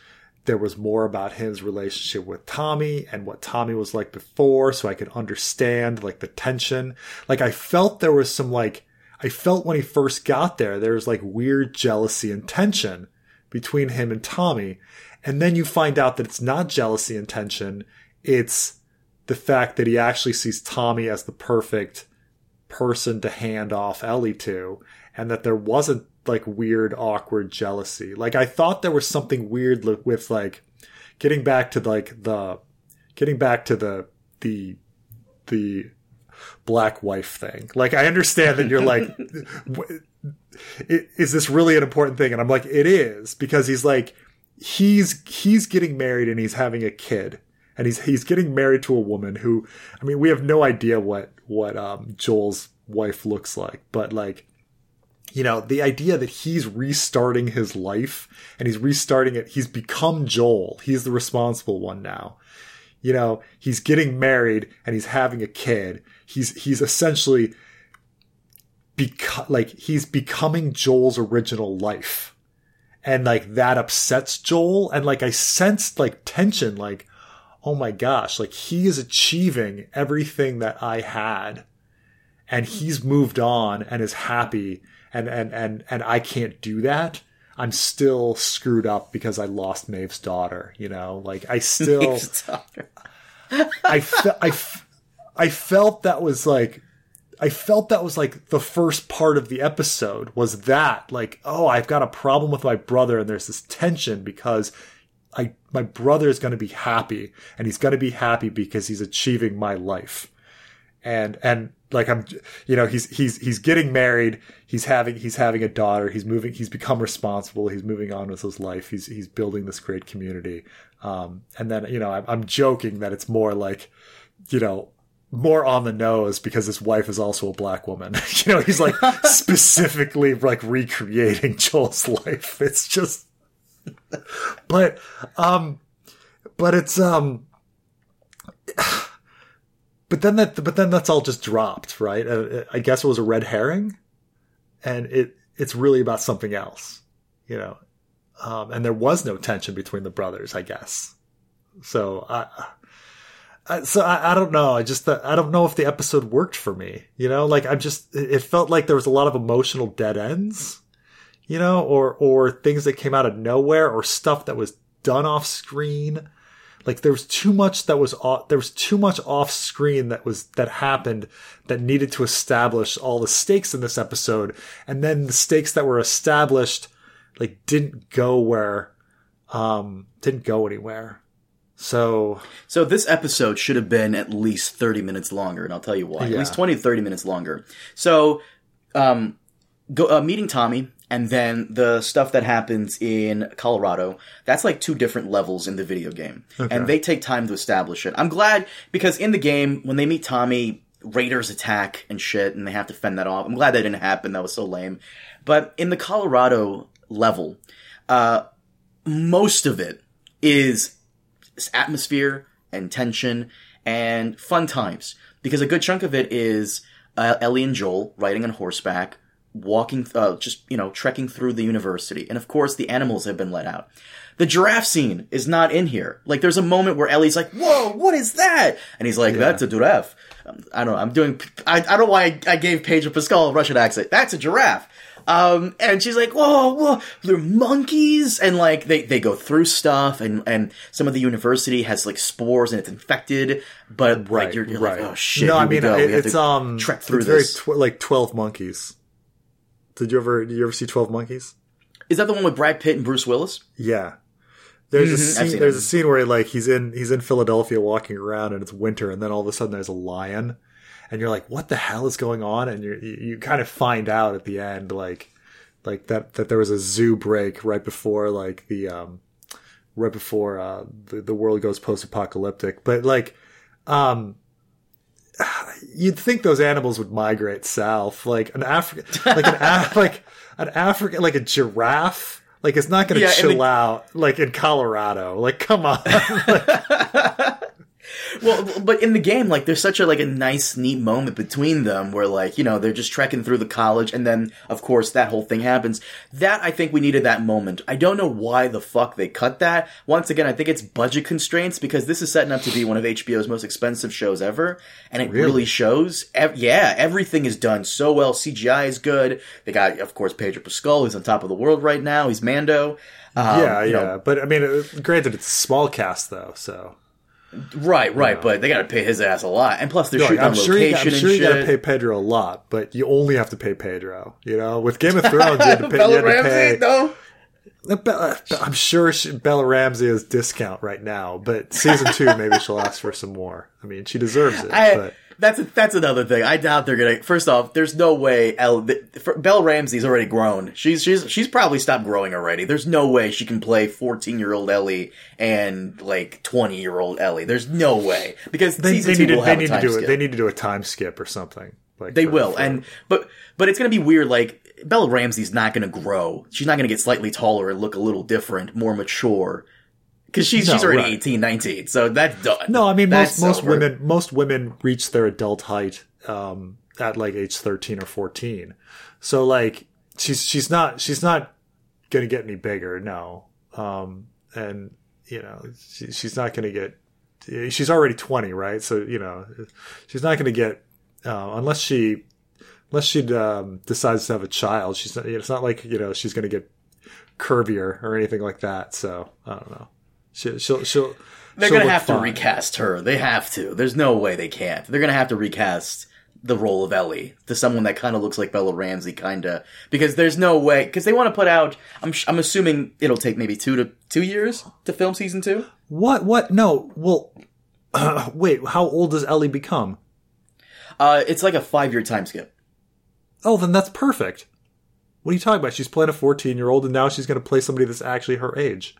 there was more about his relationship with Tommy and what Tommy was like before, so I could understand like the tension. Like I felt there was some like I felt when he first got there, there was like weird jealousy and tension between him and Tommy. And then you find out that it's not jealousy and tension. It's the fact that he actually sees Tommy as the perfect person to hand off Ellie to and that there wasn't like weird, awkward jealousy. Like I thought there was something weird with like getting back to like the getting back to the the the black wife thing. Like I understand that you're like is this really an important thing? And I'm like it is because he's like he's he's getting married and he's having a kid and he's he's getting married to a woman who I mean we have no idea what what um Joel's wife looks like, but like you know, the idea that he's restarting his life and he's restarting it, he's become Joel. He's the responsible one now. You know, he's getting married and he's having a kid. He's he's essentially beco- like he's becoming Joel's original life. And like that upsets Joel and like I sensed like tension like oh my gosh, like he is achieving everything that I had and he's moved on and is happy and and and and I can't do that, I'm still screwed up because I lost Maeve's daughter. You know, like I still, I, fe- I, f- I felt that was like, I felt that was like the first part of the episode was that like, oh, I've got a problem with my brother, and there's this tension because I my brother is going to be happy, and he's going to be happy because he's achieving my life, and and like I'm, you know, he's he's he's getting married. He's having he's having a daughter. He's moving. He's become responsible. He's moving on with his life. He's he's building this great community. Um, and then you know, I'm, I'm joking that it's more like, you know, more on the nose because his wife is also a black woman. you know, he's like specifically like recreating Joel's life. It's just, but, um, but it's um but then that but then that's all just dropped, right? Uh, I guess it was a red herring, and it it's really about something else, you know. Um, and there was no tension between the brothers, I guess. So I, so I, I don't know. I just I don't know if the episode worked for me. You know, like I'm just it felt like there was a lot of emotional dead ends, you know, or or things that came out of nowhere, or stuff that was done off screen like there was too much that was off, there was too much off screen that was that happened that needed to establish all the stakes in this episode, and then the stakes that were established like didn't go where um didn't go anywhere. So So this episode should have been at least 30 minutes longer and I'll tell you why. Yeah. At least 20 to 30 minutes longer. So um go, uh, meeting Tommy and then the stuff that happens in Colorado, that's like two different levels in the video game. Okay. And they take time to establish it. I'm glad because in the game, when they meet Tommy, raiders attack and shit, and they have to fend that off. I'm glad that didn't happen. That was so lame. But in the Colorado level, uh, most of it is atmosphere and tension and fun times. Because a good chunk of it is uh, Ellie and Joel riding on horseback, walking, uh, just, you know, trekking through the university. And of course, the animals have been let out. The giraffe scene is not in here. Like, there's a moment where Ellie's like, whoa, what is that? And he's like, yeah. that's a giraffe. Um, I don't know, I'm doing, I, I don't know why I, I gave Pedro Pascal a Russian accent. That's a giraffe. Um, and she's like, whoa, whoa, they're monkeys. And like, they, they go through stuff and, and some of the university has like spores and it's infected, but right, like, you're, you're right. like, oh shit. No, I mean, it, it's, um, trek through it's this. very, tw- like 12 monkeys. Did you ever did you ever see Twelve Monkeys? Is that the one with Brad Pitt and Bruce Willis? Yeah. There's mm-hmm. a scene. There's it. a scene where like he's in he's in Philadelphia walking around and it's winter and then all of a sudden there's a lion, and you're like, what the hell is going on? And you you kind of find out at the end like like that that there was a zoo break right before like the um right before uh the, the world goes post apocalyptic, but like um you'd think those animals would migrate south, like an African, like an Af- like an African, like a giraffe. Like it's not going to yeah, chill the- out like in Colorado. Like come on. well, but in the game, like, there's such a like a nice, neat moment between them where, like, you know, they're just trekking through the college, and then, of course, that whole thing happens. That I think we needed that moment. I don't know why the fuck they cut that. Once again, I think it's budget constraints because this is setting up to be one of HBO's most expensive shows ever, and it really, Really? shows. Ev- yeah, everything is done so well. CGI is good. They got, of course, Pedro Pascal, who's on top of the world right now. He's Mando. Um, yeah, yeah. know, but I mean, uh, granted, it's a small cast though, so right, right. But they got to pay his ass a lot, and plus they're Look, shooting I'm on sure you, location I'm sure you got to pay Pedro a lot, but you only have to pay Pedro. You know, with Game of Thrones, you had to pay. Bella you had to Ramsey, pay no. Bella- I'm sure she, Bella Ramsey is discount right now, but season two maybe she'll ask for some more. I mean, she deserves it. I, but that's that's another thing. I doubt they're gonna. First off, there's no way. El, th- for, Belle Ramsey's already grown. She's she's she's probably stopped growing already. There's no way she can play 14 year old Ellie and like 20 year old Ellie. There's no way because they, season they two need to will they have need a to do skip. it. They need to do a time skip or something. Like They for- will, for- and but but it's gonna be weird. Like Bella Ramsey's not gonna grow. She's not gonna get slightly taller and look a little different, more mature. Because she's she's already right. 18, 19, so that's done. No, I mean most most over. women most women reach their adult height um, at like age thirteen or fourteen. So like she's she's not she's not gonna get any bigger, no. Um, and you know she, she's not gonna get. She's already twenty, right? So you know she's not gonna get uh, unless she unless she um, decides to have a child. She's not, it's not like you know she's gonna get curvier or anything like that. So I don't know. She, she'll she'll. They're she'll gonna have to recast her. They have to. There's no way they can't. They're gonna have to recast the role of Ellie to someone that kind of looks like Bella Ramsey, kind of, because there's no way because they want to put out. I'm sh- I'm assuming it'll take maybe two to two years to film season two. What? What? No. Well, wait. How old does Ellie become? Uh, it's like a five year time skip. Oh, then that's perfect. What are you talking about? She's playing a 14 year old, and now she's going to play somebody that's actually her age.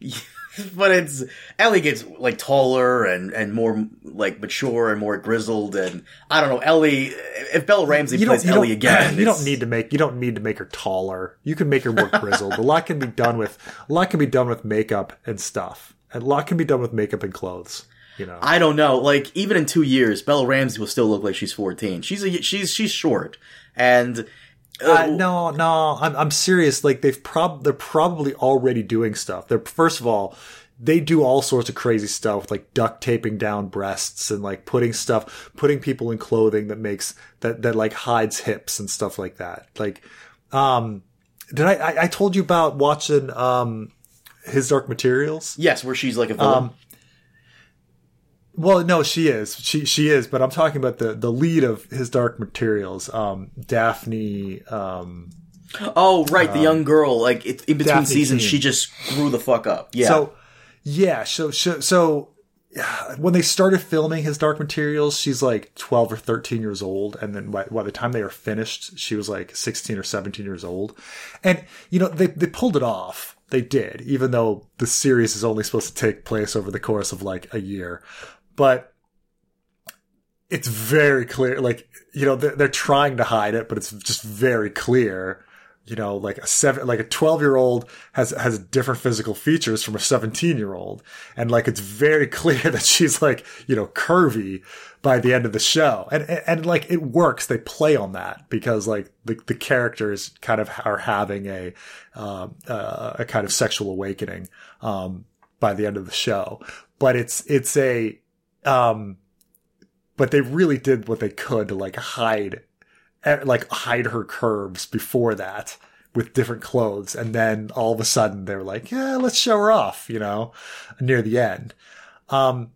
But it's Ellie gets like taller and and more like mature and more grizzled and I don't know Ellie. If Bella Ramsey plays Ellie again, You don't need to make. You don't need to make her taller. You can make her more grizzled. a lot can be done with. A lot can be done with makeup and stuff. And a lot can be done with makeup and clothes. You know. I don't know. Like even in two years, Bella Ramsey will still look like she's fourteen. She's a, she's she's short, and uh, Uh, no, no, I'm I'm serious. Like they've prob they're probably already doing stuff. They're first of all, they do all sorts of crazy stuff, with, like duct taping down breasts and like putting stuff, putting people in clothing that makes that that like hides hips and stuff like that. Like, um, did I I, I told you about watching um his Dark Materials? yes, where she's like a villain. Um, Well, no, she is. She she is, but I'm talking about the the lead of his Dark Materials, um, Dafne. Um, oh, right, the young girl. Like it, in between Dafne seasons, Keen. she just grew the fuck up. Yeah. So, yeah, so, so, so when they started filming his Dark Materials, she's like 12 or 13 years old. And then by, by the time they are finished, she was like 16 or 17 years old. And, you know, they, they pulled it off. They did, even though the series is only supposed to take place over the course of like a year. But it's very clear, like, you know, they're, they're trying to hide it, but it's just very clear you know, like a seven, like a 12 year old has, has different physical features from a 17 year old. And like, it's very clear that she's like, you know, curvy by the end of the show. And, and, and, like, it works. They play on that because like the, the characters kind of are having a, um, uh, a kind of sexual awakening, um, by the end of the show. But it's, it's a, um, but they really did what they could to like hide eh, like hide her curves before that with different clothes and then all of a sudden they're like yeah let's show her off you know near the end um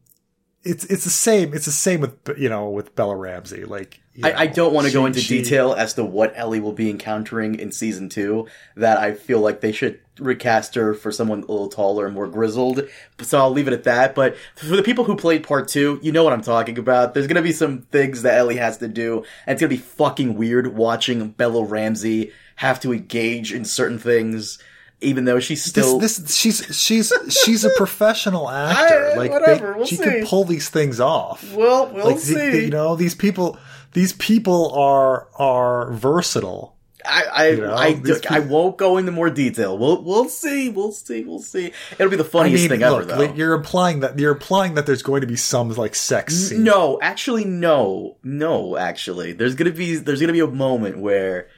it's it's the same it's the same with you know with Bella Ramsey like I, I don't want to go into she- detail as to what Ellie will be encountering in season two. That I feel like they should recast her for someone a little taller and more grizzled. So I'll leave it at that. But for the people who played part two, you know what I'm talking about. There's gonna be some things that Ellie has to do, and it's gonna be fucking weird watching Bella Ramsey have to engage in certain things, even though she's still. this, this she's she's she's a professional actor I- like whatever, they, we'll she see. can pull these things off well, we'll like see. the- you know these people these people are are versatile I I, You know, I, these I won't go into more detail. We'll we'll see. We'll see. We'll see. It'll be the funniest thing ever, though. you're implying that you're implying that there's going to be some like sex scene. No, actually, no, no. Actually, there's gonna be there's gonna be a moment where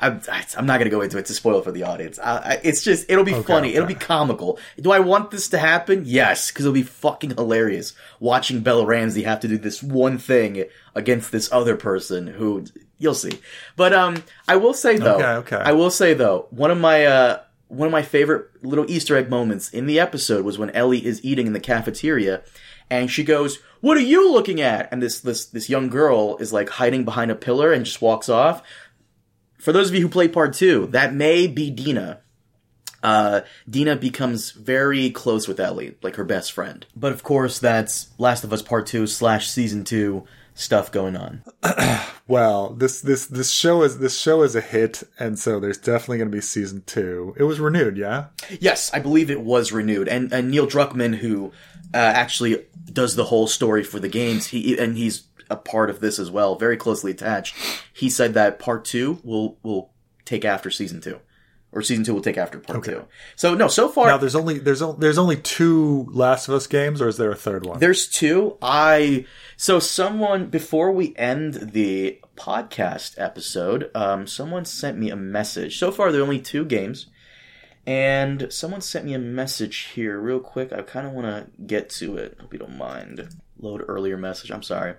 I'm I'm not gonna go into it to spoil for the audience. It's just it'll be Okay, funny. It'll be comical. Do I want this to happen? Yes, because it'll be fucking hilarious watching Bella Ramsey have to do this one thing against this other person who you'll see. But um, I will say though, Okay, okay. I will say though, one of my uh one of my favorite little Easter egg moments in the episode was when Ellie is eating in the cafeteria and she goes, "What are you looking at?" And this this this young girl is like hiding behind a pillar and just walks off. For those of you who played part 2, that may be Dina. Uh, Dina becomes very close with Ellie, like her best friend. But of course, that's Last of Us Part 2 slash Season 2 stuff going on. Well, this this this show is this show is a hit, and so there's definitely going to be season two. It was renewed, yeah. Yes, I believe it was renewed, and and Neil Druckmann, who uh, actually does the whole story for the games, he and he's a part of this as well, very closely attached. He said that part two will will take after season two, or season two will take after part two. So no, so far Now there's only there's o- there's only two Last of Us games, or is there a third one? There's two. I so someone before we end the podcast episode, um, someone sent me a message. So far, there are only two games, and someone sent me a message here real quick. I kind of want to get to it. Hope you don't mind. Load earlier message. I'm sorry.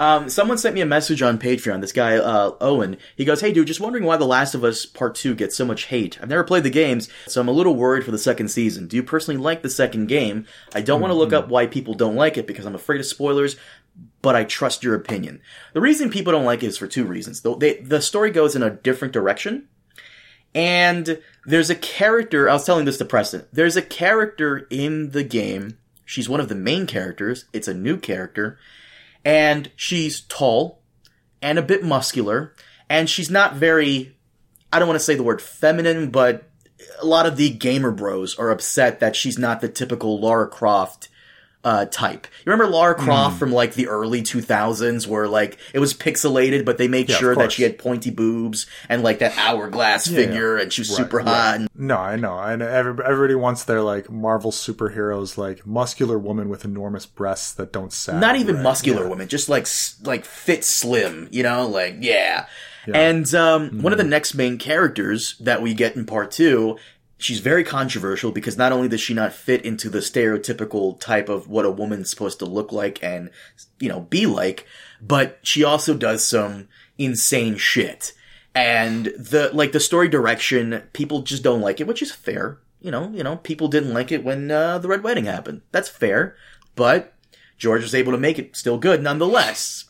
Um, someone sent me a message on Patreon. This guy, uh, Owen, he goes, Hey dude, just wondering why The Last of Us Part 2 gets so much hate. I've never played the games, so I'm a little worried for the second season. Do you personally like the second game? I don't want to look up why people don't like it because I'm afraid of spoilers, but I trust your opinion. The reason people don't like it is for two reasons. The, they, the story goes in a different direction, and there's a character, I was telling this to Preston, there's a character in the game. She's one of the main characters. It's a new character and she's tall and a bit muscular and she's not very I don't want to say the word feminine but a lot of the gamer bros are upset that she's not the typical Lara Croft uh, type. You remember Lara Hmm. Croft from like the early 2000s where like it was pixelated but they made Yeah, sure that she had pointy boobs and like that hourglass yeah. figure and she was super hot and no, I know. I know. Every- Everybody wants their like Marvel superheroes, like muscular woman with enormous breasts that don't sag. not even right? muscular Yeah. women, just like like fit slim, you know, like yeah. And um, one of the next main characters that we get in part two, she's very controversial because not only does she not fit into the stereotypical type of what a woman's supposed to look like and you know be like, but she also does some insane shit. And the like the story direction, people just don't like it, which is fair. You know, you know, people didn't like it when uh, the Red Wedding happened. That's fair, but George was able to make it still good nonetheless.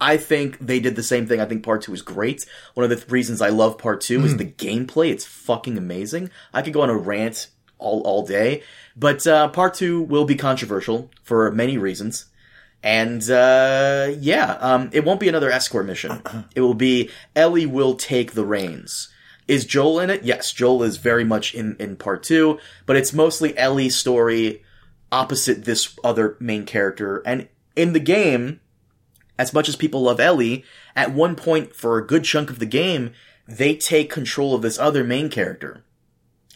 I think they did the same thing. I think part two is great. One of the th- reasons I love part two is the gameplay. It's fucking amazing. I could go on a rant all, all day, but, uh, part two will be controversial for many reasons. And, uh, yeah, um, it won't be another escort mission. It will be Ellie will take the reins. Is Joel in it? Yes, Joel is very much in, in part two, but it's mostly Ellie's story opposite this other main character. And in the game, as much as people love Ellie, at one point for a good chunk of the game, they take control of this other main character.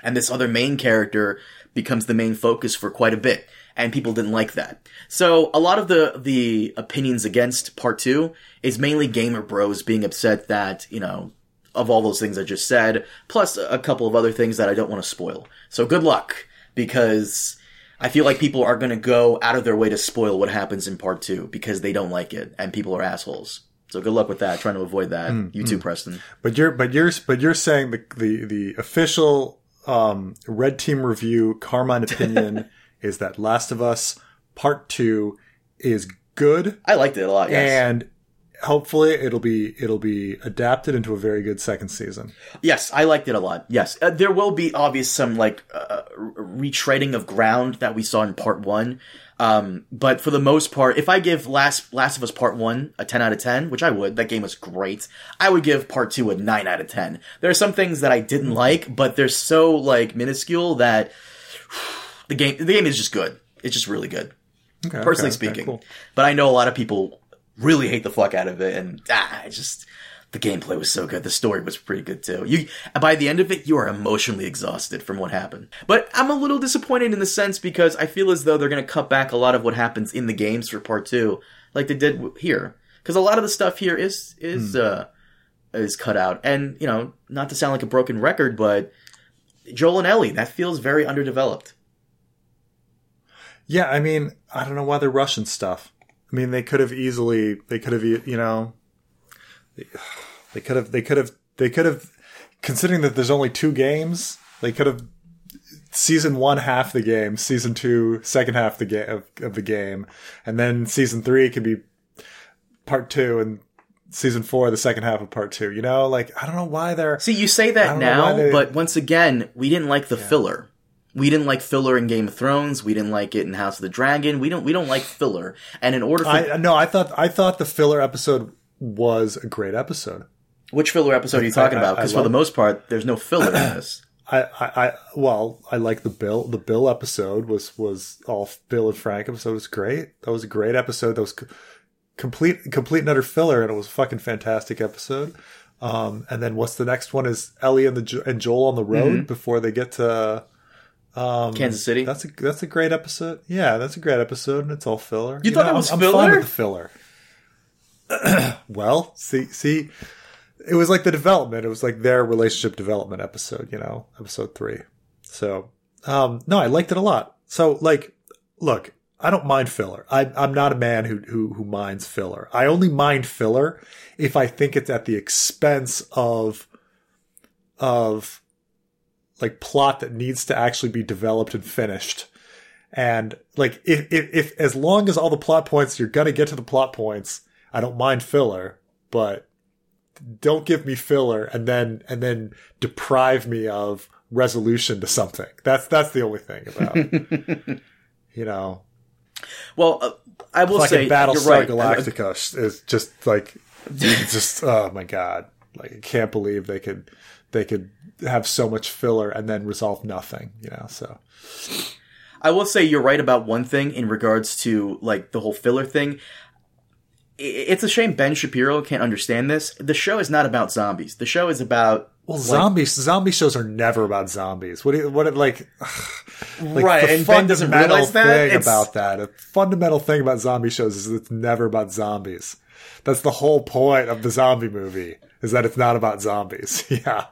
And this other main character becomes the main focus for quite a bit. And people didn't like that. So a lot of the, the opinions against part two is mainly gamer bros being upset that, you know, of all those things I just said, plus a couple of other things that I don't want to spoil. So good luck, because I feel like people are going to go out of their way to spoil what happens in part two because they don't like it and people are assholes. So good luck with that. Trying to avoid that. you too, Preston. But you're but you're but you're saying the the the official um, red team review Carmine opinion is that Last of Us Part Two is good I liked it a lot. Yes. and hopefully it'll be it'll be adapted into a very good second season. Yes, I liked it a lot. Yes, uh, there will be obvious some like uh, retreading of ground that we saw in part one. Um, but for the most part, if I give Last Last of Us Part One a ten out of ten, which I would, that game was great. I would give Part Two a nine out of ten. There are some things that I didn't like, but they're so like minuscule that the game the game is just good. It's just really good Okay, personally okay, okay, speaking. cool. But I know a lot of people really hate the fuck out of it, and ah, I just the gameplay was so good. The story was pretty good too. You by the end of it, you are emotionally exhausted from what happened. But I'm a little disappointed in the sense because I feel as though they're going to cut back a lot of what happens in the games for part two, like they did here. Because a lot of the stuff here is is uh is cut out, and you know, not to sound like a broken record, but Joel and Ellie that feels very underdeveloped. Yeah, I mean, I don't know why they're rushing stuff. I mean, they could have easily, they could have, you know, they could have, they could have, they could have, considering that there's only two games, they could have season one half the game, season two second half the game of, of the game, and then season three could be part two, and season four the second half of part two. You know, like I don't know why they're. See, you say that don't know why now, they- but once again, we didn't like the filler. We didn't like filler in Game of Thrones. We didn't like it in House of the Dragon. We don't. We don't like filler. And in order for I no, I thought I thought the filler episode was a great episode. which filler episode are you talking I- about? Because for the most part, there's no filler in this. I, I, I well, I like the Bill. The Bill episode was was all Bill and Frank episode was great. That was a great episode. That was co- complete complete and utter filler, and it was a fucking fantastic episode. Um, and then what's the next one? Is Ellie and the and Joel on the road before they get to Kansas City. That's a that's a great episode. Yeah, that's a great episode, and it's all filler. You thought it I'm- was I'm, fine filler? with the filler. well, see, see, it was like the development. It was like their relationship development episode. You know, episode three. So, um, no, I liked it a lot. So, like, look, I don't mind filler. I, I'm not a man who who who minds filler. I only mind filler if I think it's at the expense of of like plot that needs to actually be developed and finished. And like if, if if as long as all the plot points you're gonna get to the plot points, I don't mind filler, but don't give me filler and then and then deprive me of resolution to something. That's that's the only thing about you know well, uh, I will fucking say Battlestar right. Galactica is just like just oh my god. Like I can't believe they could they could have so much filler and then resolve nothing, you know. So I will say you're right about one thing in regards to like the whole filler thing. It's a shame Ben Shapiro can't understand this. The show is not about zombies. The show is about well, zombies zombie shows are never about zombies. What do you, what it like like right, the and Ben doesn't realize that. thing It's- about that. A fundamental thing about zombie shows is it's never about zombies. That's the whole point of the zombie movie is that it's not about zombies. yeah.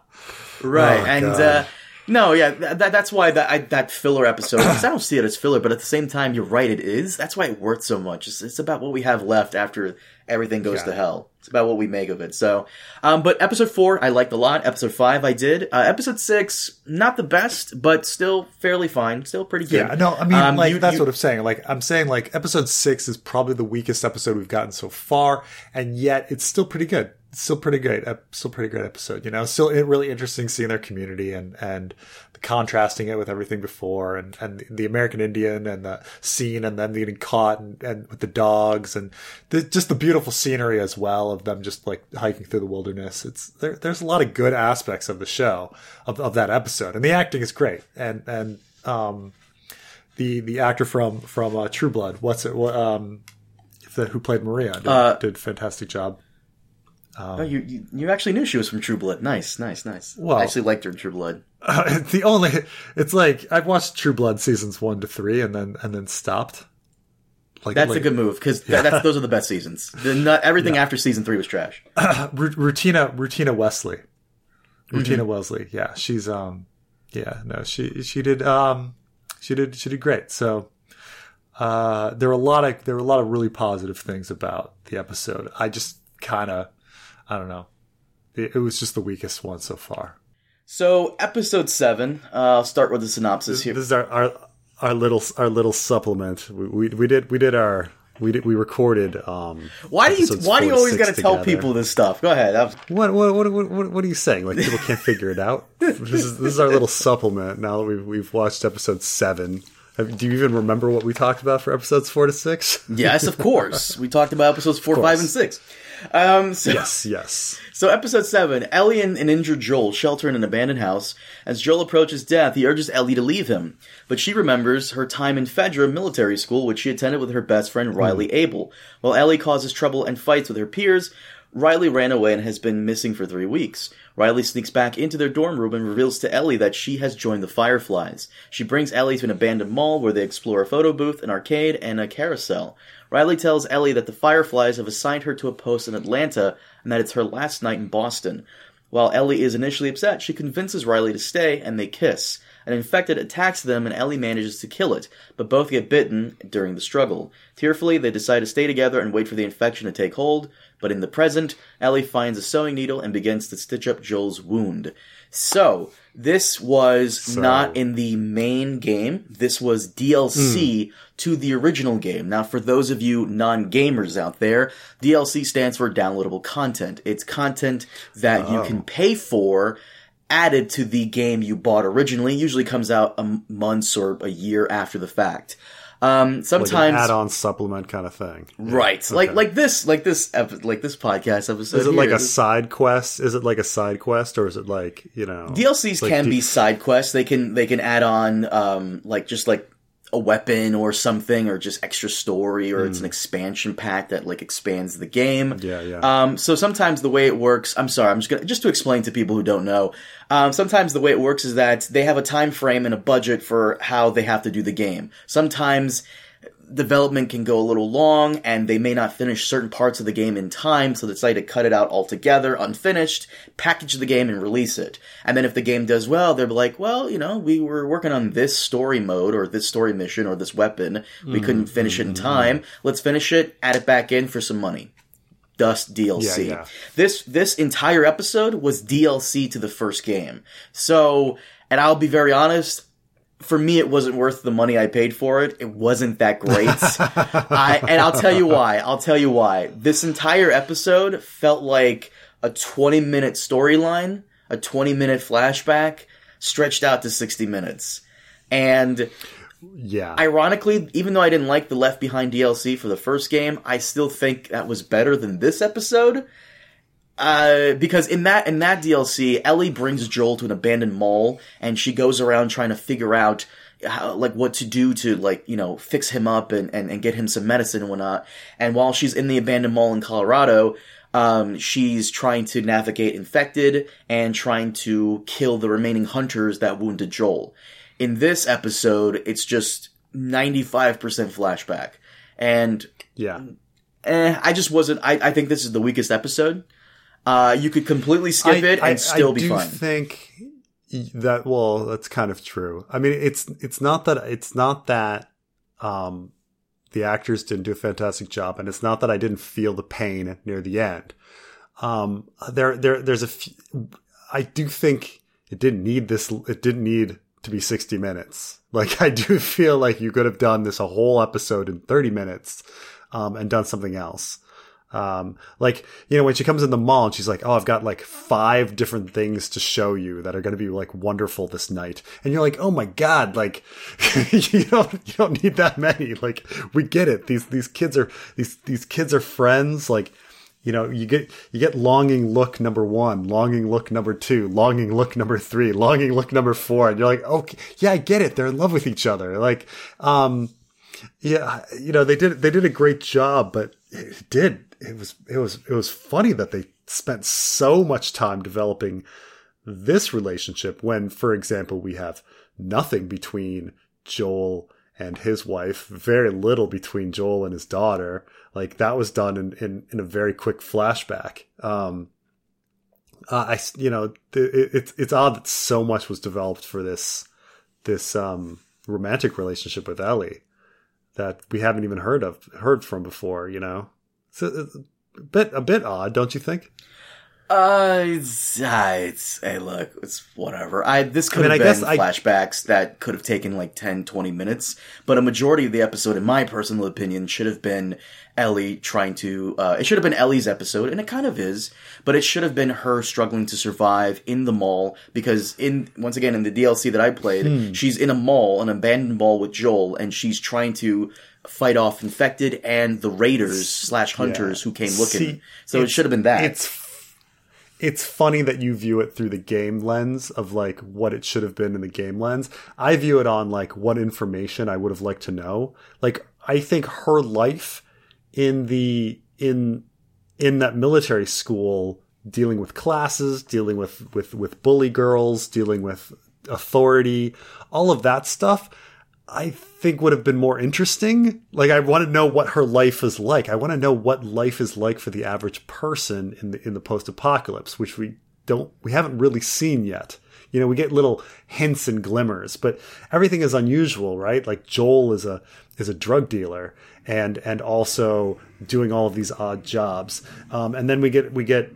Right, Oh, and uh, no, yeah, that, that's why that I, that filler episode. 'cause I don't see it as filler, but at the same time, you're right, it is. That's why it worked so much. It's, it's about what we have left after everything goes Yeah. to hell. It's about what we make of it. So, um, but episode four, I liked a lot. Episode five, I did. Uh, episode six, not the best, but still fairly fine. Still pretty good. Yeah, no, I mean, Um, like you- that's you- what I'm saying. Like I'm saying, like episode six is probably the weakest episode we've gotten so far, and yet it's still pretty good. Still pretty great. Still pretty great episode. You know, still really interesting seeing their community and and contrasting it with everything before, and and the American Indian and the scene, and them getting caught and, and with the dogs, and the, just the beautiful scenery as well of them just like hiking through the wilderness. It's there. There's a lot of good aspects of the show of of that episode, and the acting is great, and and um the the actor from from uh, True Blood. What's it? What, um, the, who played Maria did, Uh, did a fantastic job. Oh, you, you you actually knew she was from True Blood. Nice, nice, nice. Well- I actually liked her in True Blood. Uh, the only it's like I've watched True Blood seasons one to three and then and then stopped. Like That's like, a good move because that's those are the best seasons. The, not, everything after season three was trash. Ru- Rutina Rutina Wesley. Rutina Mm-hmm. Wesley. Yeah, she's um yeah, no, she she did um she did she did great. So uh there were a lot of there were a lot of really positive things about the episode. I just kind of I don't know. It, it was just the weakest one so far. So episode seven. Uh, I'll start with the synopsis here. This is our, our our little our little supplement. We, we we did we did our we did we recorded. Um, Why do you Why do you always got to tell people this stuff? Go ahead. What what, what what what what are you saying? Like people can't figure it out. This is this is our little supplement. Now that we've we've watched episode seven. Do you even remember what we talked about for episodes four to six? Yes, of course. we talked about episodes four, five, and six. Um, so, Yes, yes. so episode seven, Ellie and an injured Joel shelter in an abandoned house. As Joel approaches death, he urges Ellie to leave him, but she remembers her time in Fedra military school, which she attended with her best friend Riley Abel. While Ellie causes trouble and fights with her peers, Riley ran away and has been missing for three weeks. Riley sneaks back into their dorm room and reveals to Ellie that she has joined the Fireflies. She brings Ellie to an abandoned mall where they explore a photo booth, an arcade, and a carousel. Riley tells Ellie that the Fireflies have assigned her to a post in Atlanta and that it's her last night in Boston. While Ellie is initially upset, she convinces Riley to stay and they kiss. An infected attacks them and Ellie manages to kill it, but both get bitten during the struggle. Tearfully, they decide to stay together and wait for the infection to take hold, but in the present, Ellie finds a sewing needle and begins to stitch up Joel's wound. So, this was not in the main game. This was DLC hmm. to the original game. Now, for those of you non-gamers out there, DLC stands for downloadable content. It's content that you can oh. pay for added to the game you bought originally. Usually comes out a m- months or a year after the fact. Um, sometimes, an add-on supplement kind of thing. right? Like like this, like this, epi- like this podcast episode. Is it like here. a side quest? Is it like a side quest, or is it like you know? DLCs like can be side quests. They can they can add on um like just like a weapon or something or just extra story or it's an expansion pack that like expands the game. Yeah, yeah. Um so sometimes the way it works, I'm sorry, I'm just to just to explain to people who don't know. Um sometimes the way it works is that they have a time frame and a budget for how they have to do the game. Sometimes development can go a little long and they may not finish certain parts of the game in time, so they decide to cut it out altogether, unfinished, package the game and release it. And then if the game does well, they're like, well, you know, we were working on this story mode or this story mission or this weapon. We mm-hmm. couldn't finish it in mm-hmm. time. Let's finish it, add it back in for some money. Dust DLC. Yeah, yeah. This this entire episode was DLC to the first game. So, and I'll be very honest, for me, it wasn't worth the money I paid for it. It wasn't that great. I, and I'll tell you why. I'll tell you why. This entire episode felt like a 20 minute storyline, a 20 minute flashback stretched out to 60 minutes. And yeah. ironically, even though I didn't like the Left Behind DLC for the first game, I still think that was better than this episode. Uh, because in that in that DLC, Ellie brings Joel to an abandoned mall, and she goes around trying to figure out how, like what to do to like you know fix him up and, and and get him some medicine and whatnot. And while she's in the abandoned mall in Colorado, um, she's trying to navigate infected and trying to kill the remaining hunters that wounded Joel. In this episode, it's just ninety five percent flashback, and yeah. eh, I just wasn't. I, I think this is the weakest episode. Uh, you could completely skip it and still be fine. I do think that well, that's kind of true. I mean, it's it's not that it's not that um, the actors didn't do a fantastic job, and it's not that I didn't feel the pain near the end. Um, there, there, there's a. Few, I do think it didn't need this. It didn't need to be 60 minutes. Like I do feel like you could have done this a whole episode in 30 minutes, um, and done something else. Um, like, you know, when she comes in the mall and she's like, Oh, I've got like five different things to show you that are going to be like wonderful this night. And you're like, Oh my God, like you don't, you don't need that many. Like we get it. These, these kids are, these, these kids are friends. Like, you know, you get, you get longing look number one, longing look number two, longing look number three, longing look number four. And you're like, okay, yeah, I get it. They're in love with each other. Like, um, yeah, you know, they did, they did a great job, but it did, it was, it was, it was funny that they spent so much time developing this relationship when, for example, we have nothing between Joel and his wife, very little between Joel and his daughter. Like that was done in, in, in a very quick flashback. Um, uh, I, you know, it, it's, it's odd that so much was developed for this, this, um, romantic relationship with Ellie that we haven't even heard of, heard from before, you know? So it's a bit, a bit odd, don't you think? Uh, it's, uh, it's hey, look, it's whatever. I this could mean, have I been guess I- flashbacks that could have taken like 10, 20 minutes, but a majority of the episode, in my personal opinion, should have been Ellie trying to. Uh, it should have been Ellie's episode, and it kind of is, but it should have been her struggling to survive in the mall because in once again in the DLC that I played, Hmm. she's in a mall, an abandoned mall with Joel, and she's trying to fight off infected and the raiders slash hunters who came looking. See, so it should have been that. It's it's funny that you view it through the game lens of like what it should have been in the game lens. I view it on like what information I would have liked to know. Like I think her life in the in in that military school dealing with classes, dealing with with with bully girls, dealing with authority, all of that stuff. I think would have been more interesting. Like I want to know what her life is like. I want to know what life is like for the average person in the in the post-apocalypse, which we don't we haven't really seen yet. You know, we get little hints and glimmers, but everything is unusual, right? Like Joel is a is a drug dealer and and also doing all of these odd jobs. Um, and then we get we get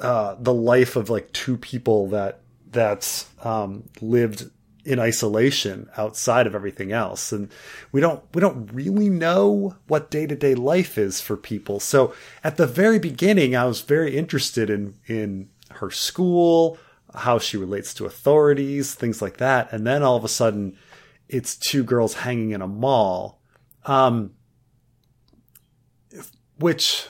uh, the life of like two people that that's um, lived in isolation outside of everything else. And we don't we don't really know what day-to-day life is for people. So at the very beginning i was very interested in in her school how she relates to authorities things like that. And then all of a sudden it's two girls hanging in a mall um which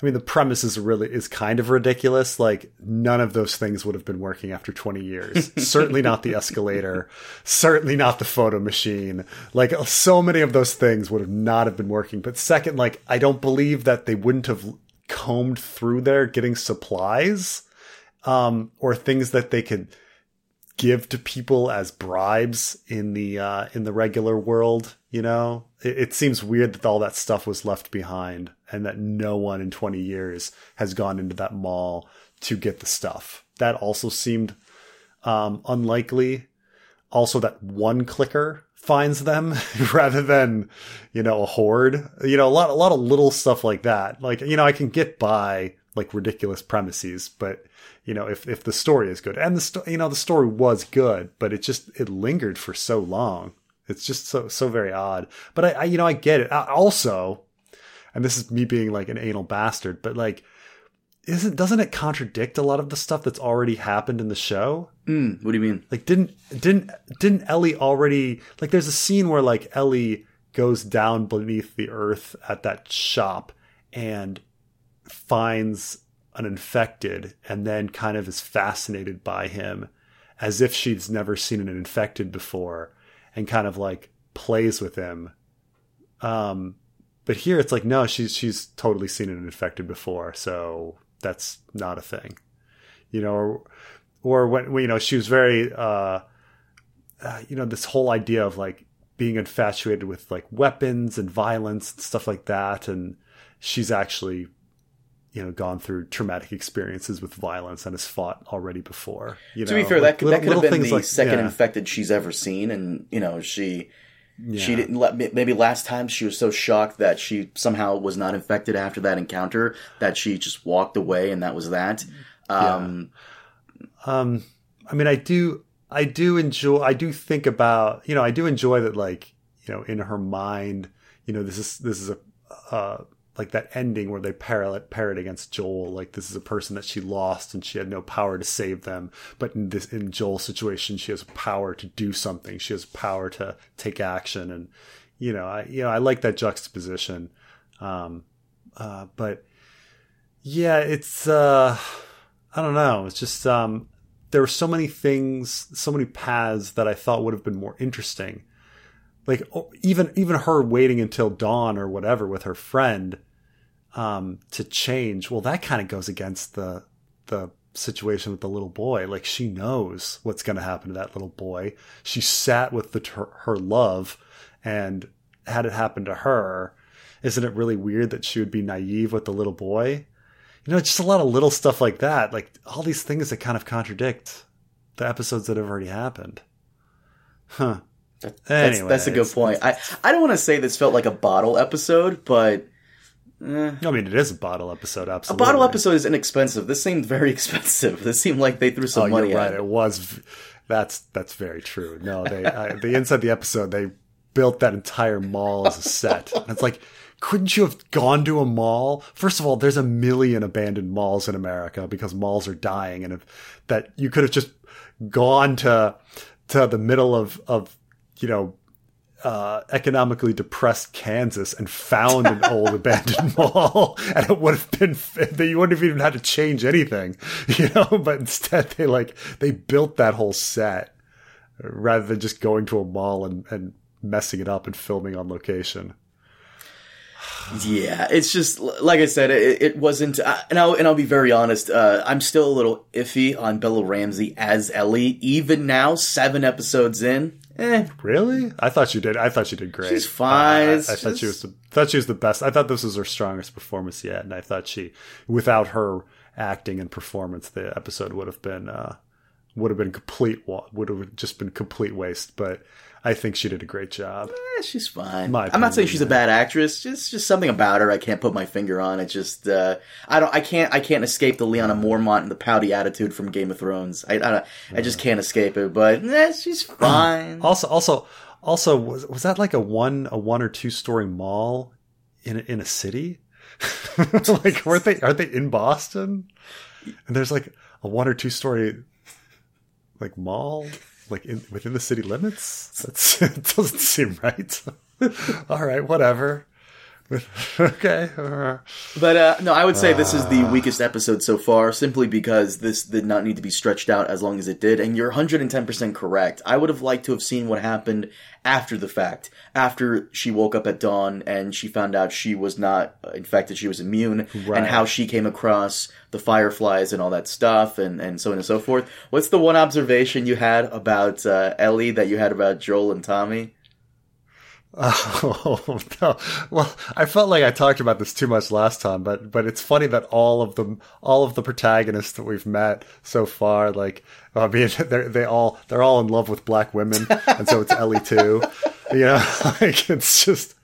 I mean, the premise is really is kind of ridiculous. Like none of those things would have been working after 20 years. certainly not the escalator. Certainly not the photo machine. Like so many of those things would have not have been working. But second, like I don't believe that they wouldn't have combed through there getting supplies, um, or things that they could give to people as bribes in the uh, in the regular world. You know, it, it, seems weird that all that stuff was left behind and that no one in 20 years has gone into that mall to get the stuff. That also seemed um, unlikely. Also, that one clicker finds them rather than you know a horde. You know, a lot a lot of little stuff like that. Like you know, I can get by like ridiculous premises, but you know, if if the story is good, and the sto- you know the story was good, but it just it lingered for so long. It's just so so very odd. But I, I you know I get it. I also, and this is me being like an anal bastard, but like, isn't doesn't it contradict a lot of the stuff that's already happened in the show? Mm, what do you mean? Like, didn't didn't didn't Ellie already like? There's a scene where like Ellie goes down beneath the earth at that shop and finds an infected and then kind of is fascinated by him as if she's never seen an infected before and kind of like plays with him. Um, but here it's like, no, she's, she's totally seen an infected before. So that's not a thing, you know, or, or when, you know, she was very, uh, uh, you know, this whole idea of like being infatuated with like weapons and violence and stuff like that. And she's actually you know gone through traumatic experiences with violence and has fought already before. You to know? be fair, like, that could, that could have been the like, second yeah. infected she's ever seen, and you know she Yeah. she didn't let maybe last time she was so shocked that she somehow was not infected after that encounter that she just walked away, and that was that. Um, Um, I mean, I do, I do enjoy, I do think about, you know, I do enjoy that, like, you know, in her mind, you know, this is this is a, uh, like that ending where they parrot it against Joel. Like this is a person that she lost and she had no power to save them. But in this, in Joel's situation, she has power to do something. She has power to take action. And, you know, I, you know, I like that juxtaposition. Um, uh, but yeah, it's, uh, I don't know. It's just, um, there were so many things, so many paths that I thought would have been more interesting. Like even even her waiting until dawn or whatever with her friend um, to change. Well, that kind of goes against the the situation with the little boy. Like she knows what's going to happen to that little boy. She sat with the her, her love and had it happen to her. Isn't it really weird that she would be naive with the little boy? You know, just a lot of little stuff like that. Like all these things that kind of contradict the episodes that have already happened. Huh. that- that's, Anyway, that's a good point. I I don't want to say this felt like a bottle episode, but eh. I mean, it is a bottle episode. Absolutely, a bottle episode is inexpensive. This seemed very expensive. This seemed like they threw some Oh, money you're at right. it. It was. v- That's that's very true. No, they I, the inside the episode they built that entire mall as a set. And it's like, couldn't you have gone to a mall? First of all, there's a million abandoned malls in America because malls are dying, and if that you could have just gone to to the middle of of you know uh, economically depressed Kansas and found an old abandoned mall, and it would have been that you wouldn't have even had to change anything, you know. But instead, they like they built that whole set rather than just going to a mall and, and messing it up and filming on location. Yeah, it's just like I said, it, it wasn't. Uh, and I'll and I'll be very honest. Uh, I'm still a little iffy on Bella Ramsey as Ellie, even now, seven episodes in. Eh, Really? I thought you did. I thought you did great. She's fine. I, I- I thought she was the, thought she was the best. I thought this was her strongest performance yet, and I thought she, without her acting and performance, the episode would have been uh, would have been complete would have just been complete waste. But I think she did a great job. eh, she's fine. My I'm not saying she's a bad actress. Just just something about her I can't put my finger on. It just uh, I don't I can't I can't escape the Lyanna Mormont and the pouty attitude from Game of Thrones. I I, I just can't escape it. But eh, she's fine. Also, also, also, was was that like a one a one or two story mall in a, in a city? like, weren't they? Are they in Boston? And there's like a one or two story like mall like in within the city limits. That's it doesn't seem right. All right, whatever. okay. But uh, no, I would say this is the weakest episode so far, simply because this did not need to be stretched out as long as it did. And you're 110% correct. I would have liked to have seen what happened after the fact, after she woke up at dawn and she found out she was not uh, infected, she was immune, Right. and how she came across the fireflies and all that stuff, and, and so on and so forth. What's the one observation you had about uh, Ellie that you had about Joel and Tommy? Oh no! Well, I felt like I talked about this too much last time, but but it's funny that all of them, all of the protagonists that we've met so far, like I mean, they they all they're all in love with black women, and so it's Ellie too. You know, like it's just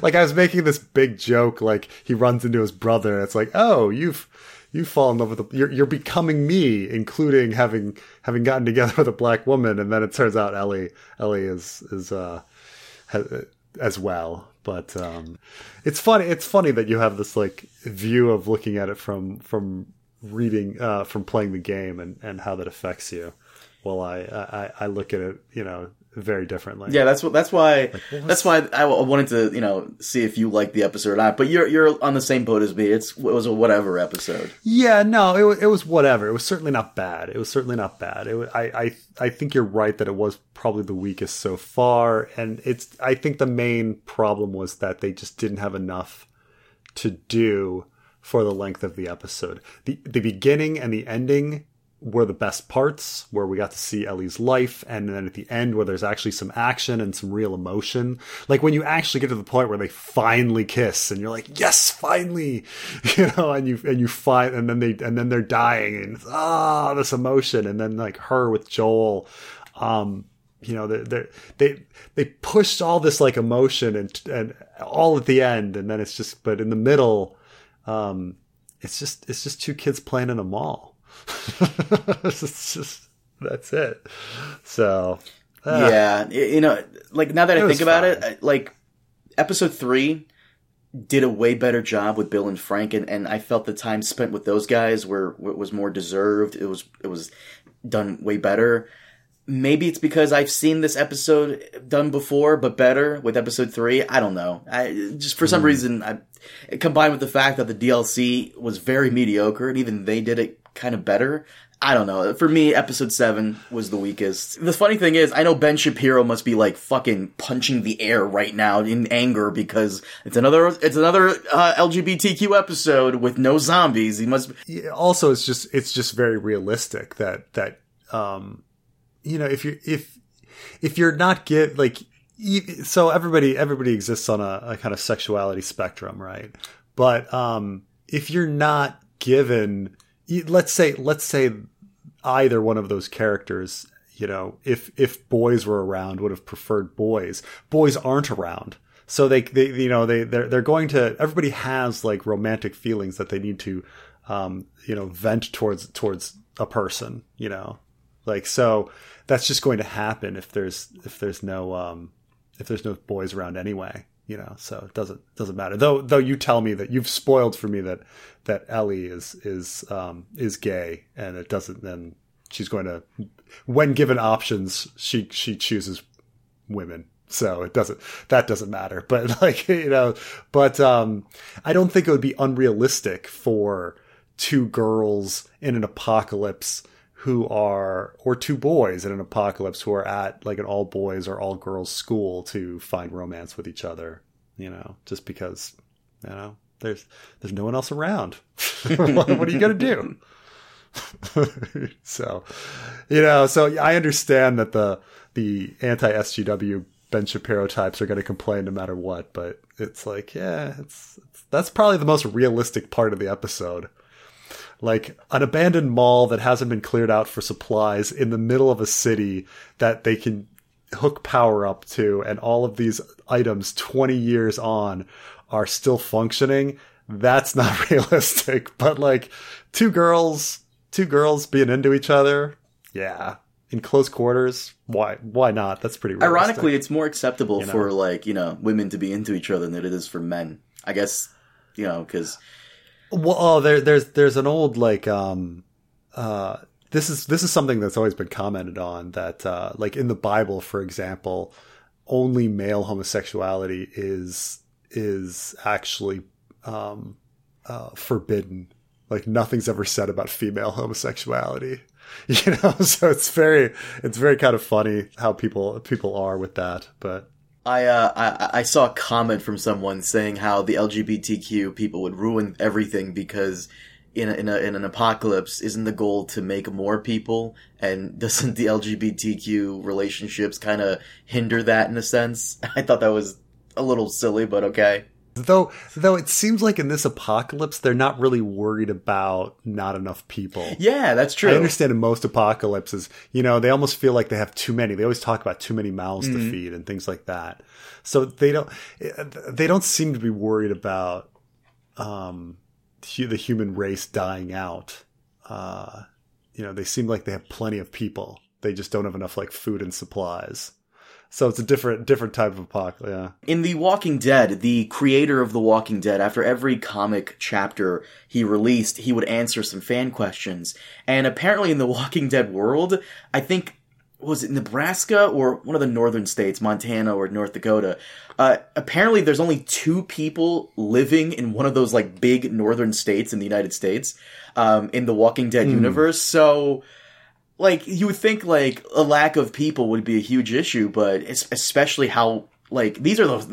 like I was making this big joke, like he runs into his brother, and it's like, oh, you've you fall in love with a, you're you're becoming me, including having having gotten together with a black woman, and then it turns out Ellie Ellie is is uh ha- as well. But um, it's funny. It's funny that you have this like view of looking at it from from reading uh, from playing the game and and how that affects you. Well, I I, I look at it, you know, very differently. Yeah, that's what. That's why. that's why I wanted to, you know, see if you liked the episode or not. But you're you're on the same boat as me. It's it was a whatever episode. Yeah, no, it was, it was whatever. It was certainly not bad. It was certainly not bad. It I, I, I think you're right that it was probably the weakest so far, and it's. I think the main problem was that they just didn't have enough to do for the length of the episode. the The beginning and the ending were the best parts, where we got to see Ellie's life, and then at the end, where there's actually some action and some real emotion. Like when you actually get to the point where they finally kiss, and you're like, "Yes, finally!" You know, and you and you find, and then they and then they're dying, and ah, this emotion, and then like her with Joel, um, you know, they they they pushed all this like emotion and and all at the end, and then it's just, but in the middle, um, it's just it's just two kids playing in a mall. it's just that's it. So uh, yeah, you know, like now that I think about it, like episode three did a way better job with Bill and Frank, and, and I felt the time spent with those guys were was more deserved. It was it was done way better. Maybe it's because I've seen this episode done before, but better with episode three. I don't know. I just for some reason, I, combined with the fact that the DLC was very mediocre, and even they did it kind of better. I don't know. For me, episode seven was the weakest. The funny thing is, I know Ben Shapiro must be like fucking punching the air right now in anger because it's another it's another uh, LGBTQ episode with no zombies. He must. yeah, also it's just it's just very realistic that that um you know if you if if you're not get like so everybody everybody exists on a, a kind of sexuality spectrum right but um if you're not given let's say let's say either one of those characters you know if if boys were around would have preferred boys. Boys aren't around. So they, they you know they they're, they're going to everybody has like romantic feelings that they need to um you know vent towards towards a person you know? Like so that's just going to happen if there's if there's no um if there's no boys around anyway you know so it doesn't doesn't matter. Though though you tell me that you've spoiled for me that that ellie is is um is gay and it doesn't then she's going to when given options she she chooses women. So it doesn't that doesn't matter. But like you know but um i don't think it would be unrealistic for two girls in an apocalypse who are or two boys in an apocalypse who are at like an all boys or all girls school to find romance with each other you know, just because you know there's there's no one else around. what, what are you gonna do? so, you know, so I understand that the the anti-SJW Ben Shapiro types are going to complain no matter what, but it's like, yeah, it's, it's that's probably the most realistic part of the episode. Like an abandoned mall that hasn't been cleared out for supplies in the middle of a city that they can hook power up to, and all of these items 20 years on are still functioning. That's not realistic, but like two girls two girls being into each other, yeah, in close quarters, why why not? That's pretty. Realistic. Ironically, it's more acceptable you know? for like you know women to be into each other than it is for men. I guess you know because. Well, oh, there, there's there's an old like um, uh, this is this is something that's always been commented on that uh, like in the Bible, for example, only male homosexuality is is actually um, uh, forbidden. Like nothing's ever said about female homosexuality. You know so it's very it's very kind of funny how people people are with that but I, uh, I I saw a comment from someone saying how the LGBTQ people would ruin everything because in a, in, a, in an apocalypse isn't the goal to make more people and doesn't the LGBTQ relationships kind of hinder that in a sense? I thought that was a little silly, but okay. Though, though it seems like in this apocalypse, they're not really worried about not enough people. Yeah, that's true. I understand in most apocalypses, you know, they almost feel like they have too many. They always talk about too many mouths mm-hmm. to feed and things like that. So they don't, they don't seem to be worried about, um, the human race dying out. Uh, you know, they seem like they have plenty of people. They just don't have enough like food and supplies. So it's a different different type of apocalypse. Yeah. In The Walking Dead, the creator of The Walking Dead, after every comic chapter he released, he would answer some fan questions. And apparently, in the Walking Dead world, I think was it Nebraska or one of the northern states, Montana or North Dakota. Uh, apparently, there's only two people living in one of those like big northern states in the United States um, in the Walking Dead mm. universe. So like you would think like a lack of people would be a huge issue, but especially how like these are those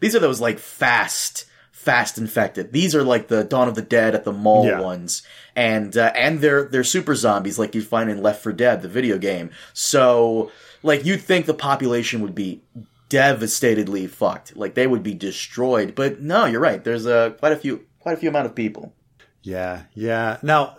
these are those like fast fast infected. These are like the Dawn of the Dead at the mall yeah. ones, and uh, and they're they're super zombies like you find in Left 4 Dead, the video game. So like you'd think the population would be devastatedly fucked, like they would be destroyed. But no, you're right. There's a uh, quite a few quite a few amount of people. Yeah, yeah. Now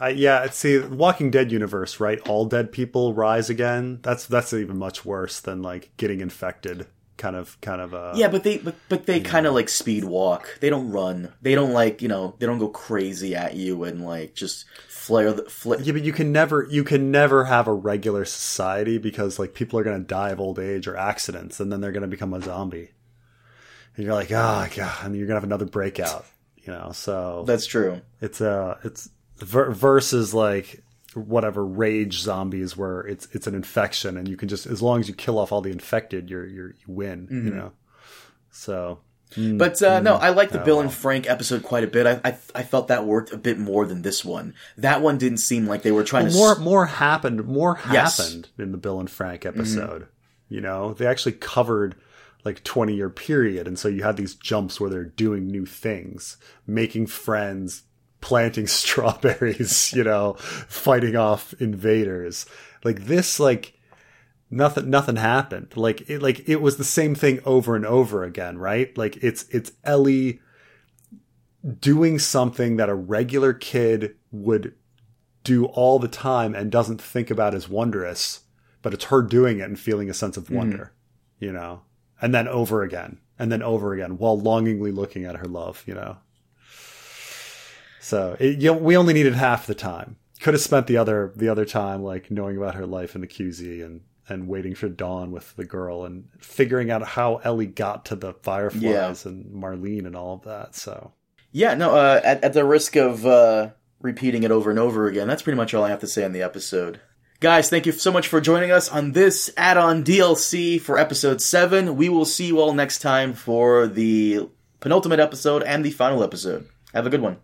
I, yeah, see, Walking Dead universe, right? All dead people rise again. That's that's even much worse than like getting infected. Kind of, kind of. Uh, yeah, but they, but, but they kind of like speed walk. They don't run. They don't like you know. They don't go crazy at you and like just flare the flip. Yeah, but you can never, you can never have a regular society because like people are going to die of old age or accidents, and then they're going to become a zombie. And you're like, oh god, and you're gonna have another breakout. You know, so that's true. It's uh, it's versus like whatever rage zombies where it's it's an infection and you can just as long as you kill off all the infected you're, you're you win mm-hmm. you know so mm, but uh, mm, no, I like the oh, Bill and Frank episode quite a bit. I, I, I felt that worked a bit more than this one. That one didn't seem like they were trying well, to more s- more happened more yes. happened in the Bill and Frank mm-hmm. episode. Mm-hmm. You know, they actually covered like 20 year period and so you had these jumps where they're doing new things, making friends, planting strawberries, you know, fighting off invaders. Like this, like nothing, nothing happened. Like it, like it was the same thing over and over again, right? Like it's, it's Ellie doing something that a regular kid would do all the time and doesn't think about as wondrous, but it's her doing it and feeling a sense of mm-hmm. wonder, mm. you know, and then over again and then over again while longingly looking at her love, you know. So it, you know, we only needed half the time. Could have spent the other the other time like knowing about her life in the QZ and and waiting for dawn with the girl and figuring out how Ellie got to the fireflies yeah. and Marlene and all of that. So yeah, no. Uh, at, at the risk of uh, repeating it over and over again, that's pretty much all I have to say on the episode. Guys, thank you so much for joining us on this add-on DLC for episode 7. We will see you all next time for the penultimate episode and the final episode. Have a good one.